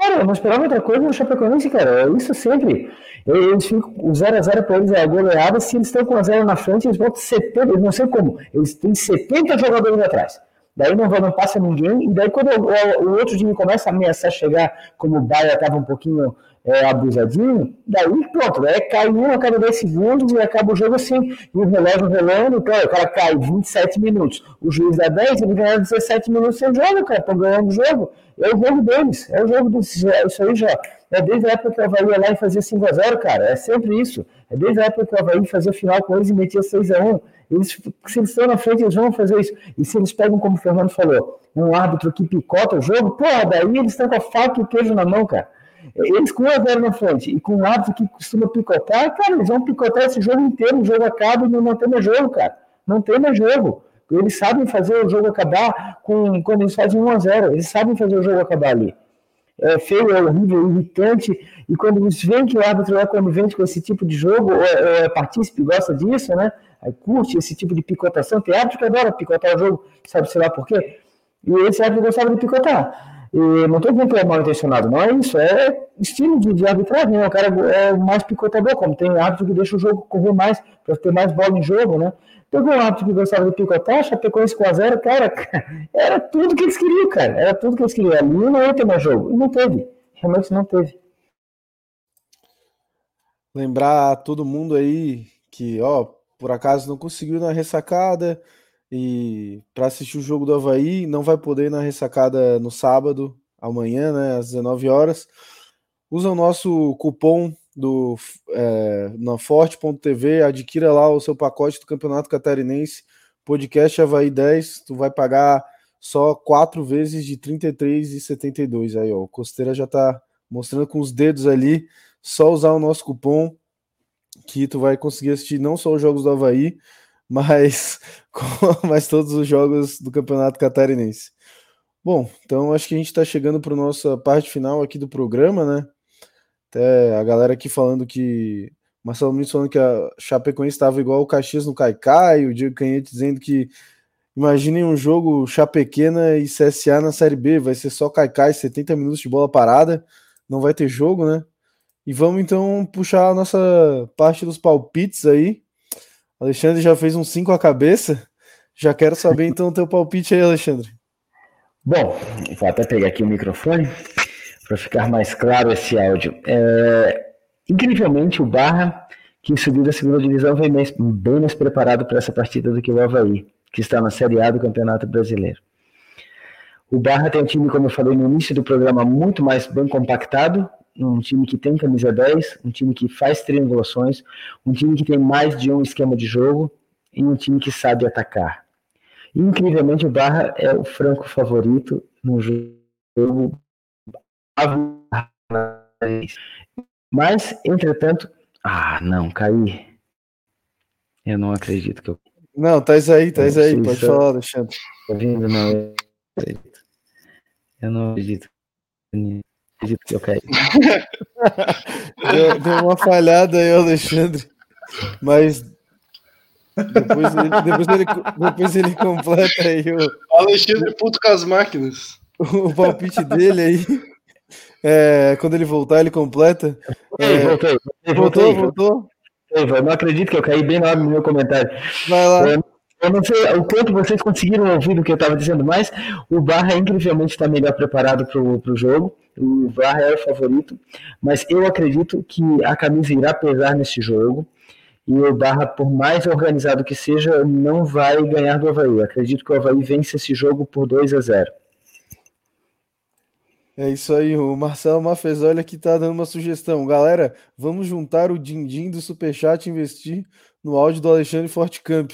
Cara, eu não esperava outra coisa no Chapecoense, cara. É isso sempre. Eles ficam, o 0x0 para eles é a goleada. Se eles estão com a 0 na frente, eles botam 70, eu não sei como. Eles têm 70 jogadores atrás. Daí não, não passa ninguém. E daí, quando o, o outro time começa a ameaçar chegar, como o Baia estava um pouquinho é, abusadinho, daí pronto, é cai um a cada 10 segundos e acaba o jogo assim, e o relógio relando, então, o cara cai 27 minutos, o juiz dá 10, ele ganha 17 minutos sem jogo, cara, estão ganhando o jogo, é o jogo deles, é o jogo deles, é isso aí já, é desde a época que o Havaí ia lá e fazia 5x0, cara, é sempre isso, é desde a época que o Havaí fazia final com eles e metia 6x1, eles, se eles estão na frente, eles vão fazer isso, e se eles pegam, como o Fernando falou, um árbitro que picota o jogo, pô, daí eles estão com a faca e o queijo na mão, cara, eles com 1 a 0 na frente e com o árbitro que costuma picotar, cara, eles vão picotar esse jogo inteiro, o jogo acaba e não tem mais jogo, cara. Não tem mais jogo. Eles sabem fazer o jogo acabar com, quando eles fazem 1 a 0 Eles sabem fazer o jogo acabar ali. É feio, é horrível, irritante. E quando eles veem que o árbitro é conivente com esse tipo de jogo, é, é partícipe, gosta disso, né? Aí curte esse tipo de picotação. Tem árbitro que adora picotar o jogo, sabe, sei lá por quê. E esse árbitro gostava de picotar. E não estou dizendo que é mal intencionado, não é isso, é estilo de, de arbitragem, né? o cara é mais picotador, como tem árbitro que deixa o jogo correr mais, para ter mais bola em jogo, né? Teve um árbitro que gostava de picotar, Chapecoense com a zero, cara, era tudo que eles queriam, cara, era tudo que eles queriam, ali não ia ter mais jogo, e não teve, realmente não teve. Lembrar todo mundo aí que, ó, por acaso não conseguiu na ressacada, e para assistir o jogo do Havaí, não vai poder ir na ressacada no sábado, amanhã, né, às 19 horas. Usa o nosso cupom do é, na Forte.tv, adquira lá o seu pacote do Campeonato Catarinense, podcast Havaí 10, tu vai pagar só quatro vezes de R$ 33,72. Aí, ó, o Costeira já tá mostrando com os dedos ali, só usar o nosso cupom que tu vai conseguir assistir não só os jogos do Havaí, mas, mas todos os jogos do Campeonato Catarinense. Bom, então acho que a gente está chegando para a nossa parte final aqui do programa, né? Até a galera aqui falando que. Marcelo Muniz falando que a Chapecoense estava igual o Caxias no Caicai, o Diego Canhete dizendo que imaginem um jogo Chapequena e CSA na Série B, vai ser só Caicai, 70 minutos de bola parada, não vai ter jogo, né? E vamos então puxar a nossa parte dos palpites aí. Alexandre já fez um 5 a cabeça. Já quero saber então o teu palpite aí, Alexandre. Bom, vou até pegar aqui o microfone para ficar mais claro esse áudio. É, incrivelmente, o Barra, que subiu da segunda divisão, vem bem mais preparado para essa partida do que o Havaí, que está na Série A do Campeonato Brasileiro. O Barra tem um time, como eu falei no início do programa, muito mais bem compactado, um time que tem camisa 10, um time que faz triangulações, um time que tem mais de um esquema de jogo e um time que sabe atacar. incrivelmente, o Barra é o franco favorito no jogo. Mas, entretanto, ah, não, caí. Eu não acredito que eu. Não, tá isso aí, tá isso aí, pode falar, Alexandre. Tá vindo, não. Eu não acredito acredito que eu caí. deu, deu, uma falhada aí, Alexandre. Mas depois ele, depois ele, depois ele completa aí o. Alexandre puto com as máquinas. O palpite dele aí. É, quando ele voltar, ele completa. É, voltei, voltou, voltou. Eu não acredito que eu caí bem hora do meu comentário. Vai lá. Eu, eu não sei o quanto vocês conseguiram ouvir do que eu estava dizendo, mas o Barra incrivelmente está melhor preparado para o jogo o VAR é o favorito, mas eu acredito que a camisa irá pesar nesse jogo e o Barra, por mais organizado que seja, não vai ganhar do Havaí. Acredito que o Havaí vence esse jogo por 2 a 0. É isso aí, o Marcelo Mafezoli aqui tá dando uma sugestão. Galera, vamos juntar o din-din do Superchat e investir no áudio do Alexandre Fortecamp.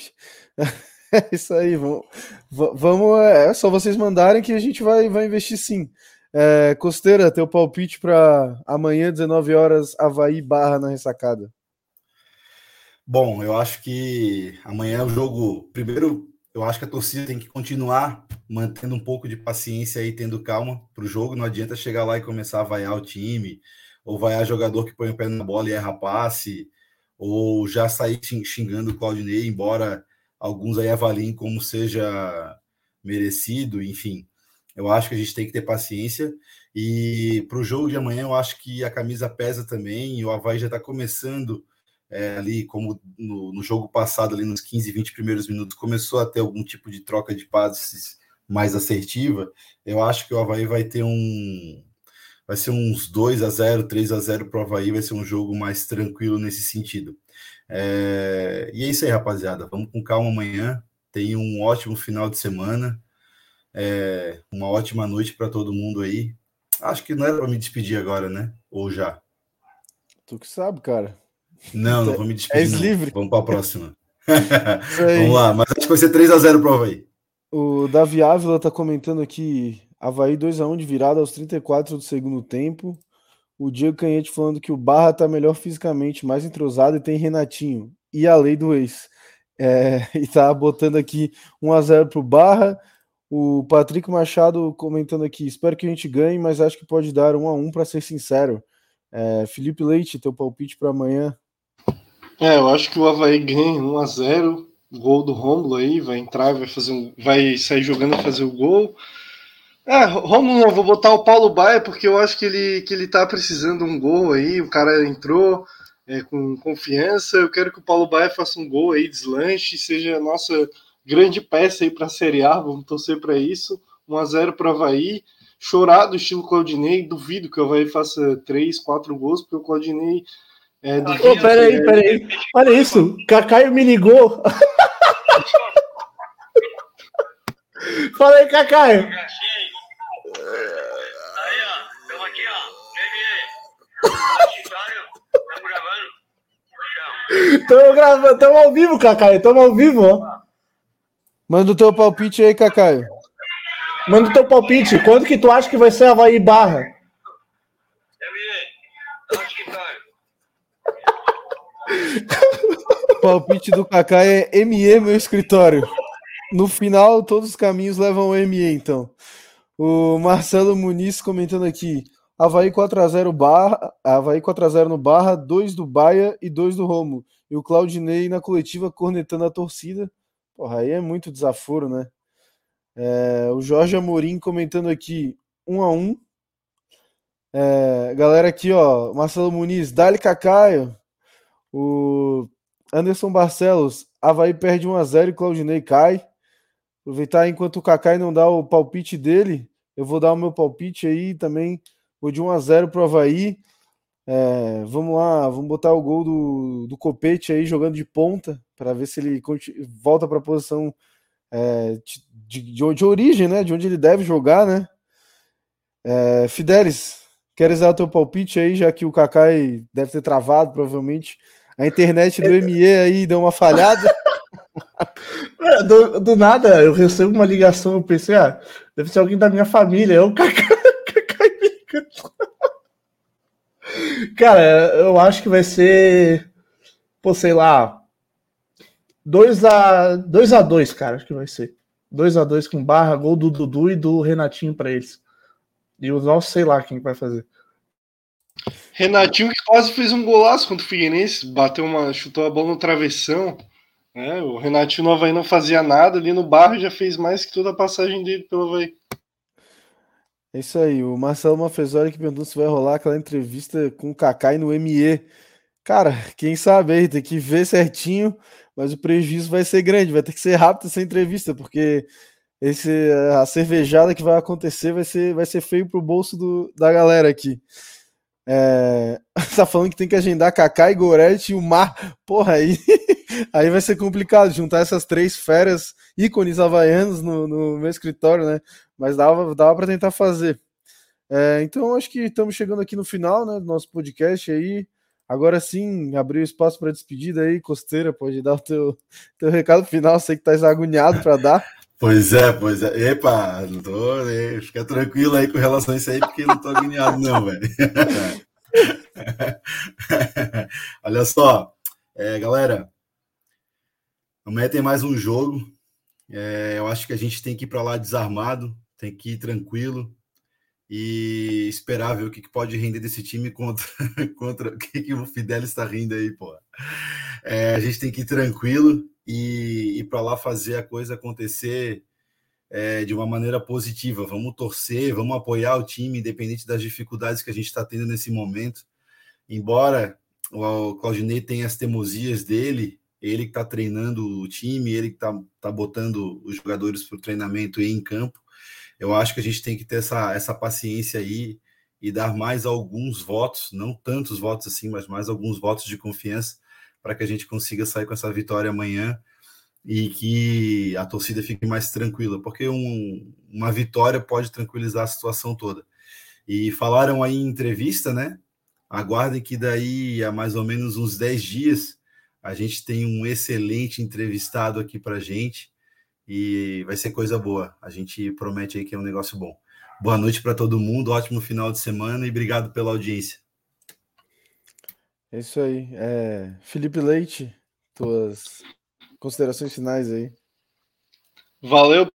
É isso aí, vamos, vamos é só vocês mandarem que a gente vai, vai investir sim. É, Costeira, teu palpite para amanhã, 19 horas, Havaí barra na ressacada. Bom, eu acho que amanhã é o jogo. Primeiro, eu acho que a torcida tem que continuar mantendo um pouco de paciência e tendo calma para o jogo. Não adianta chegar lá e começar a vaiar o time, ou vaiar jogador que põe o pé na bola e erra passe, ou já sair xingando o Claudinei, embora alguns aí avaliem como seja merecido, enfim. Eu acho que a gente tem que ter paciência. E para o jogo de amanhã, eu acho que a camisa pesa também. E o Havaí já está começando é, ali, como no, no, jogo passado, ali nos 15, 20 primeiros minutos, começou a ter algum tipo de troca de passes mais assertiva. Eu acho que o Havaí vai ter um. Vai ser uns 2 a 0 3 a 0 para o Havaí, vai ser um jogo mais tranquilo nesse sentido. É, e é isso aí, rapaziada. Vamos com calma amanhã. Tenha um ótimo final de semana. É, uma ótima noite para todo mundo aí. Acho que não era para me despedir agora, né? Ou já? Tu que sabe, cara. Não, não vou me despedir. És não. livre. Vamos para a próxima. Vamos lá, mas acho que vai ser 3x0 para o Havaí. O Davi Ávila tá comentando aqui: Havaí 2x1 de virada aos 34 do segundo tempo. O Diego Canhete falando que o Barra tá melhor fisicamente, mais entrosado e tem Renatinho. E a lei do ex. É, e tá botando aqui 1x0 pro Barra. O Patrick Machado comentando aqui: espero que a gente ganhe, mas acho que pode dar 1x1 para ser sincero. É, Felipe Leite, teu palpite para amanhã? É, eu acho que o Havaí ganha 1x0. Gol do Romulo aí, vai entrar, vai fazer um, vai sair jogando e fazer o gol. É, Romulo, não, vou botar o Paulo Baia porque eu acho que ele, que ele tá precisando de um gol aí. O cara entrou é, com confiança. Eu quero que o Paulo Baia faça um gol aí, deslanche, seja a nossa grande peça aí para Série A. Vamos torcer para isso. 1x0 para o Havaí. Chorado, estilo Claudinei. Duvido que o Havaí faça 3, 4 gols, porque o Claudinei. É, oh, peraí, peraí. Olha isso. Cacaio me ligou. Fala aí, Cacaio. Aí, ó. Estamos aqui, ó. Estamos gravando. Estamos gravando, estamos ao vivo, Cacaio. Estamos ao vivo, ó. Manda o teu palpite aí, Cacaio. Manda o teu palpite. Quando que tu acha que vai ser Havaí Barra? Acho que vai. palpite do Cacaio é ME, meu escritório. No final, todos os caminhos levam ao ME, então. O Marcelo Muniz comentando aqui. Havaí 4x0 Barra, Havaí 4x0 no Barra, 2 do Baia e 2 do Romo. E o Claudinei na coletiva cornetando a torcida. Porra, aí é muito desaforo, né? É, o Jorge Amorim comentando aqui, 1 a 1 é, Galera aqui, ó, Marcelo Muniz, Dali Cacaio. O Anderson Barcelos, Havaí perde 1 a 0 e Claudinei cai. Aproveitar enquanto o Kakai não dá o palpite dele, eu vou dar o meu palpite aí também. Vou de 1 a 0 pro Havaí. É, vamos lá, vamos botar o gol do, do Copete aí jogando de ponta para ver se ele volta para a posição é, de, de, de, origem, né? De onde ele deve jogar, né? É, Fidelis, queres dar o teu palpite aí, já que o Kakai deve ter travado, provavelmente. A internet do ME aí deu uma falhada. É, do, do, nada, eu recebo uma ligação, eu pensei, ah, deve ser alguém da minha família. Eu, Cara, eu acho que vai ser, pô, sei lá, 2 a 2 a 2, cara, acho que vai ser. 2 a 2 com barra, gol do Dudu e do Renatinho para eles. E o nosso, sei lá quem vai fazer. Renatinho que quase fez um golaço contra o Figueirense, bateu uma, chutou a bola no travessão. É, o Renatinho no Havaí não fazia nada, ali no barro já fez mais que toda a passagem dele pelo Havaí. É isso aí, o Marcelo Mafezori que perguntou se vai rolar aquela entrevista com o Kakai no ME. Cara, quem sabe aí, tem que ver certinho, mas o prejuízo vai ser grande, vai ter que ser rápido essa entrevista, porque esse, a cervejada que vai acontecer vai ser, vai ser feio pro bolso do, da galera aqui. É, tá falando que tem que agendar Kaká e Goretti e o Mar. Porra, aí, aí vai ser complicado juntar essas três férias ícones havaianos no, no meu escritório, né? Mas dava, dava para tentar fazer. É, então, acho que estamos chegando aqui no final né, do nosso podcast aí. Agora sim, abrir o espaço para despedida aí, Costeira, pode dar o teu, teu recado final, sei que está agoniado para dar. Pois é, pois é. Epa, não tô, né? fica tranquilo aí com relação a isso aí, porque não tô agoniado não, velho. Olha só, é, galera, amanhã tem mais um jogo. É, eu acho que a gente tem que ir para lá desarmado, tem que ir tranquilo e esperar ver o que, que pode render desse time contra, contra o que, que o Fidel está rindo aí, pô. É, a gente tem que ir tranquilo e ir para lá fazer a coisa acontecer é, de uma maneira positiva. Vamos torcer, vamos apoiar o time, independente das dificuldades que a gente está tendo nesse momento. Embora o Claudinei tenha as teimosias dele, ele que está treinando o time, ele que está tá botando os jogadores para o treinamento e em campo. Eu acho que a gente tem que ter essa, essa paciência aí e dar mais alguns votos, não tantos votos assim, mas mais alguns votos de confiança para que a gente consiga sair com essa vitória amanhã e que a torcida fique mais tranquila, porque um, uma vitória pode tranquilizar a situação toda. E falaram aí em entrevista, né? Aguardem que daí a mais ou menos uns 10 dias a gente tem um excelente entrevistado aqui para gente e vai ser coisa boa. A gente promete aí que é um negócio bom. Boa noite para todo mundo, ótimo final de semana e obrigado pela audiência. É isso aí. É, Felipe Leite, tuas considerações finais aí. Valeu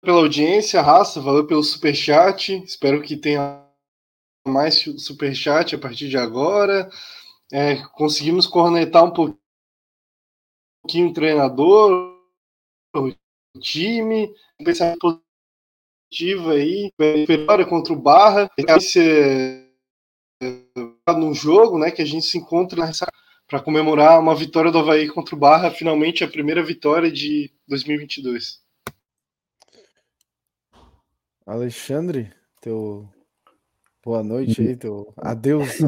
pela audiência, raça, valeu pelo super chat. Espero que tenha mais super chat a partir de agora. É, conseguimos cornetar um pouquinho o treinador, o time, pensamento positivo aí, vitória contra o Barra. Esse, no jogo, né, que a gente se encontra para comemorar uma vitória do Havaí contra o Barra, finalmente a primeira vitória de 2022. Alexandre, teu boa noite aí, teu adeus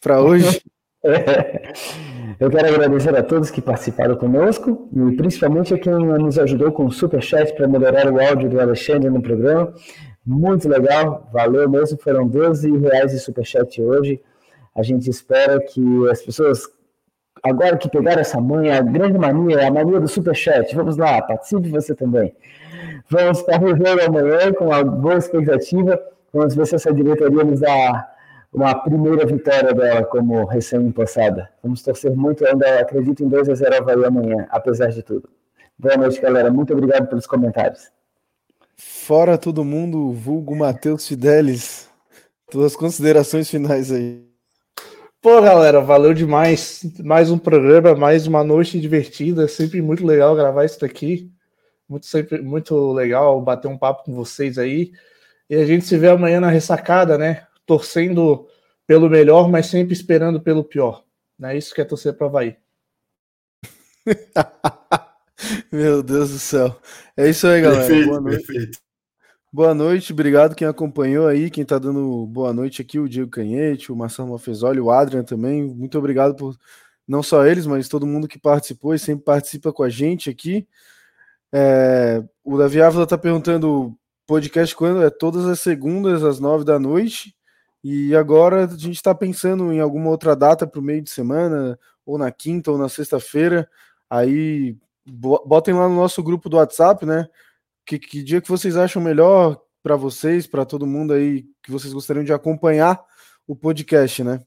para hoje. Eu quero agradecer a todos que participaram conosco e principalmente a quem nos ajudou com o Superchat para melhorar o áudio do Alexandre no programa. Muito legal, valeu mesmo. Foram 12 reais de superchat hoje. A gente espera que as pessoas, agora que pegaram essa manha, a grande mania, a mania do superchat, vamos lá, participe você também. Vamos para o jogo amanhã com uma boa expectativa. Vamos ver se essa diretoria nos dá uma primeira vitória dela como recém-impossada. Vamos torcer muito, ainda acredito em 2 a 0 Havaí amanhã, apesar de tudo. Boa noite, galera. Muito obrigado pelos comentários. Fora todo mundo, vulgo Matheus Fidelis. Tuas considerações finais aí. Pô, galera, valeu demais. Mais um programa, mais uma noite divertida. É sempre muito legal gravar isso daqui. Muito, sempre, muito legal bater um papo com vocês aí. E a gente se vê amanhã na ressacada, né? Torcendo pelo melhor, mas sempre esperando pelo pior. Não é isso que é torcer para Havaí. Meu Deus do céu. É isso aí, galera. Perfeito, boa noite. Perfeito. Boa noite, obrigado quem acompanhou aí, quem tá dando boa noite aqui, o Diego Canhete, o Marcelo Mafezoli, o Adrian também. Muito obrigado por não só eles, mas todo mundo que participou e sempre participa com a gente aqui. É, o Davi Ávila tá perguntando podcast quando? É todas as segundas, às nove da noite. E agora a gente está pensando em alguma outra data para o meio de semana, ou na quinta ou na sexta-feira. Aí botem lá no nosso grupo do WhatsApp, né? Que, que dia que vocês acham melhor para vocês, para todo mundo aí que vocês gostariam de acompanhar o podcast, né?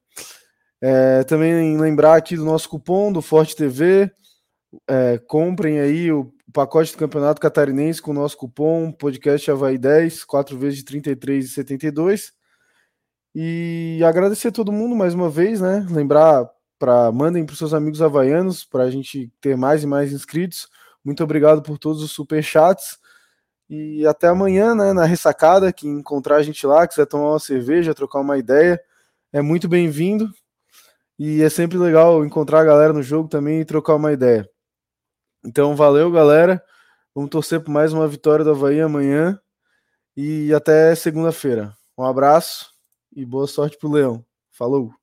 É, também lembrar aqui do nosso cupom do Forte TV. É, comprem aí o pacote do Campeonato Catarinense com o nosso cupom podcast Havaí 10, 4 vezes de R$ 33,72. E agradecer a todo mundo mais uma vez, né? Lembrar para mandem para os seus amigos havaianos para a gente ter mais e mais inscritos. Muito obrigado por todos os super chats e até amanhã, né? Na ressacada, que encontrar a gente lá, quiser tomar uma cerveja, trocar uma ideia, é muito bem-vindo. E é sempre legal encontrar a galera no jogo também e trocar uma ideia. Então, valeu, galera. Vamos torcer por mais uma vitória do Havaí amanhã. E até segunda-feira. Um abraço e boa sorte pro Leão. Falou!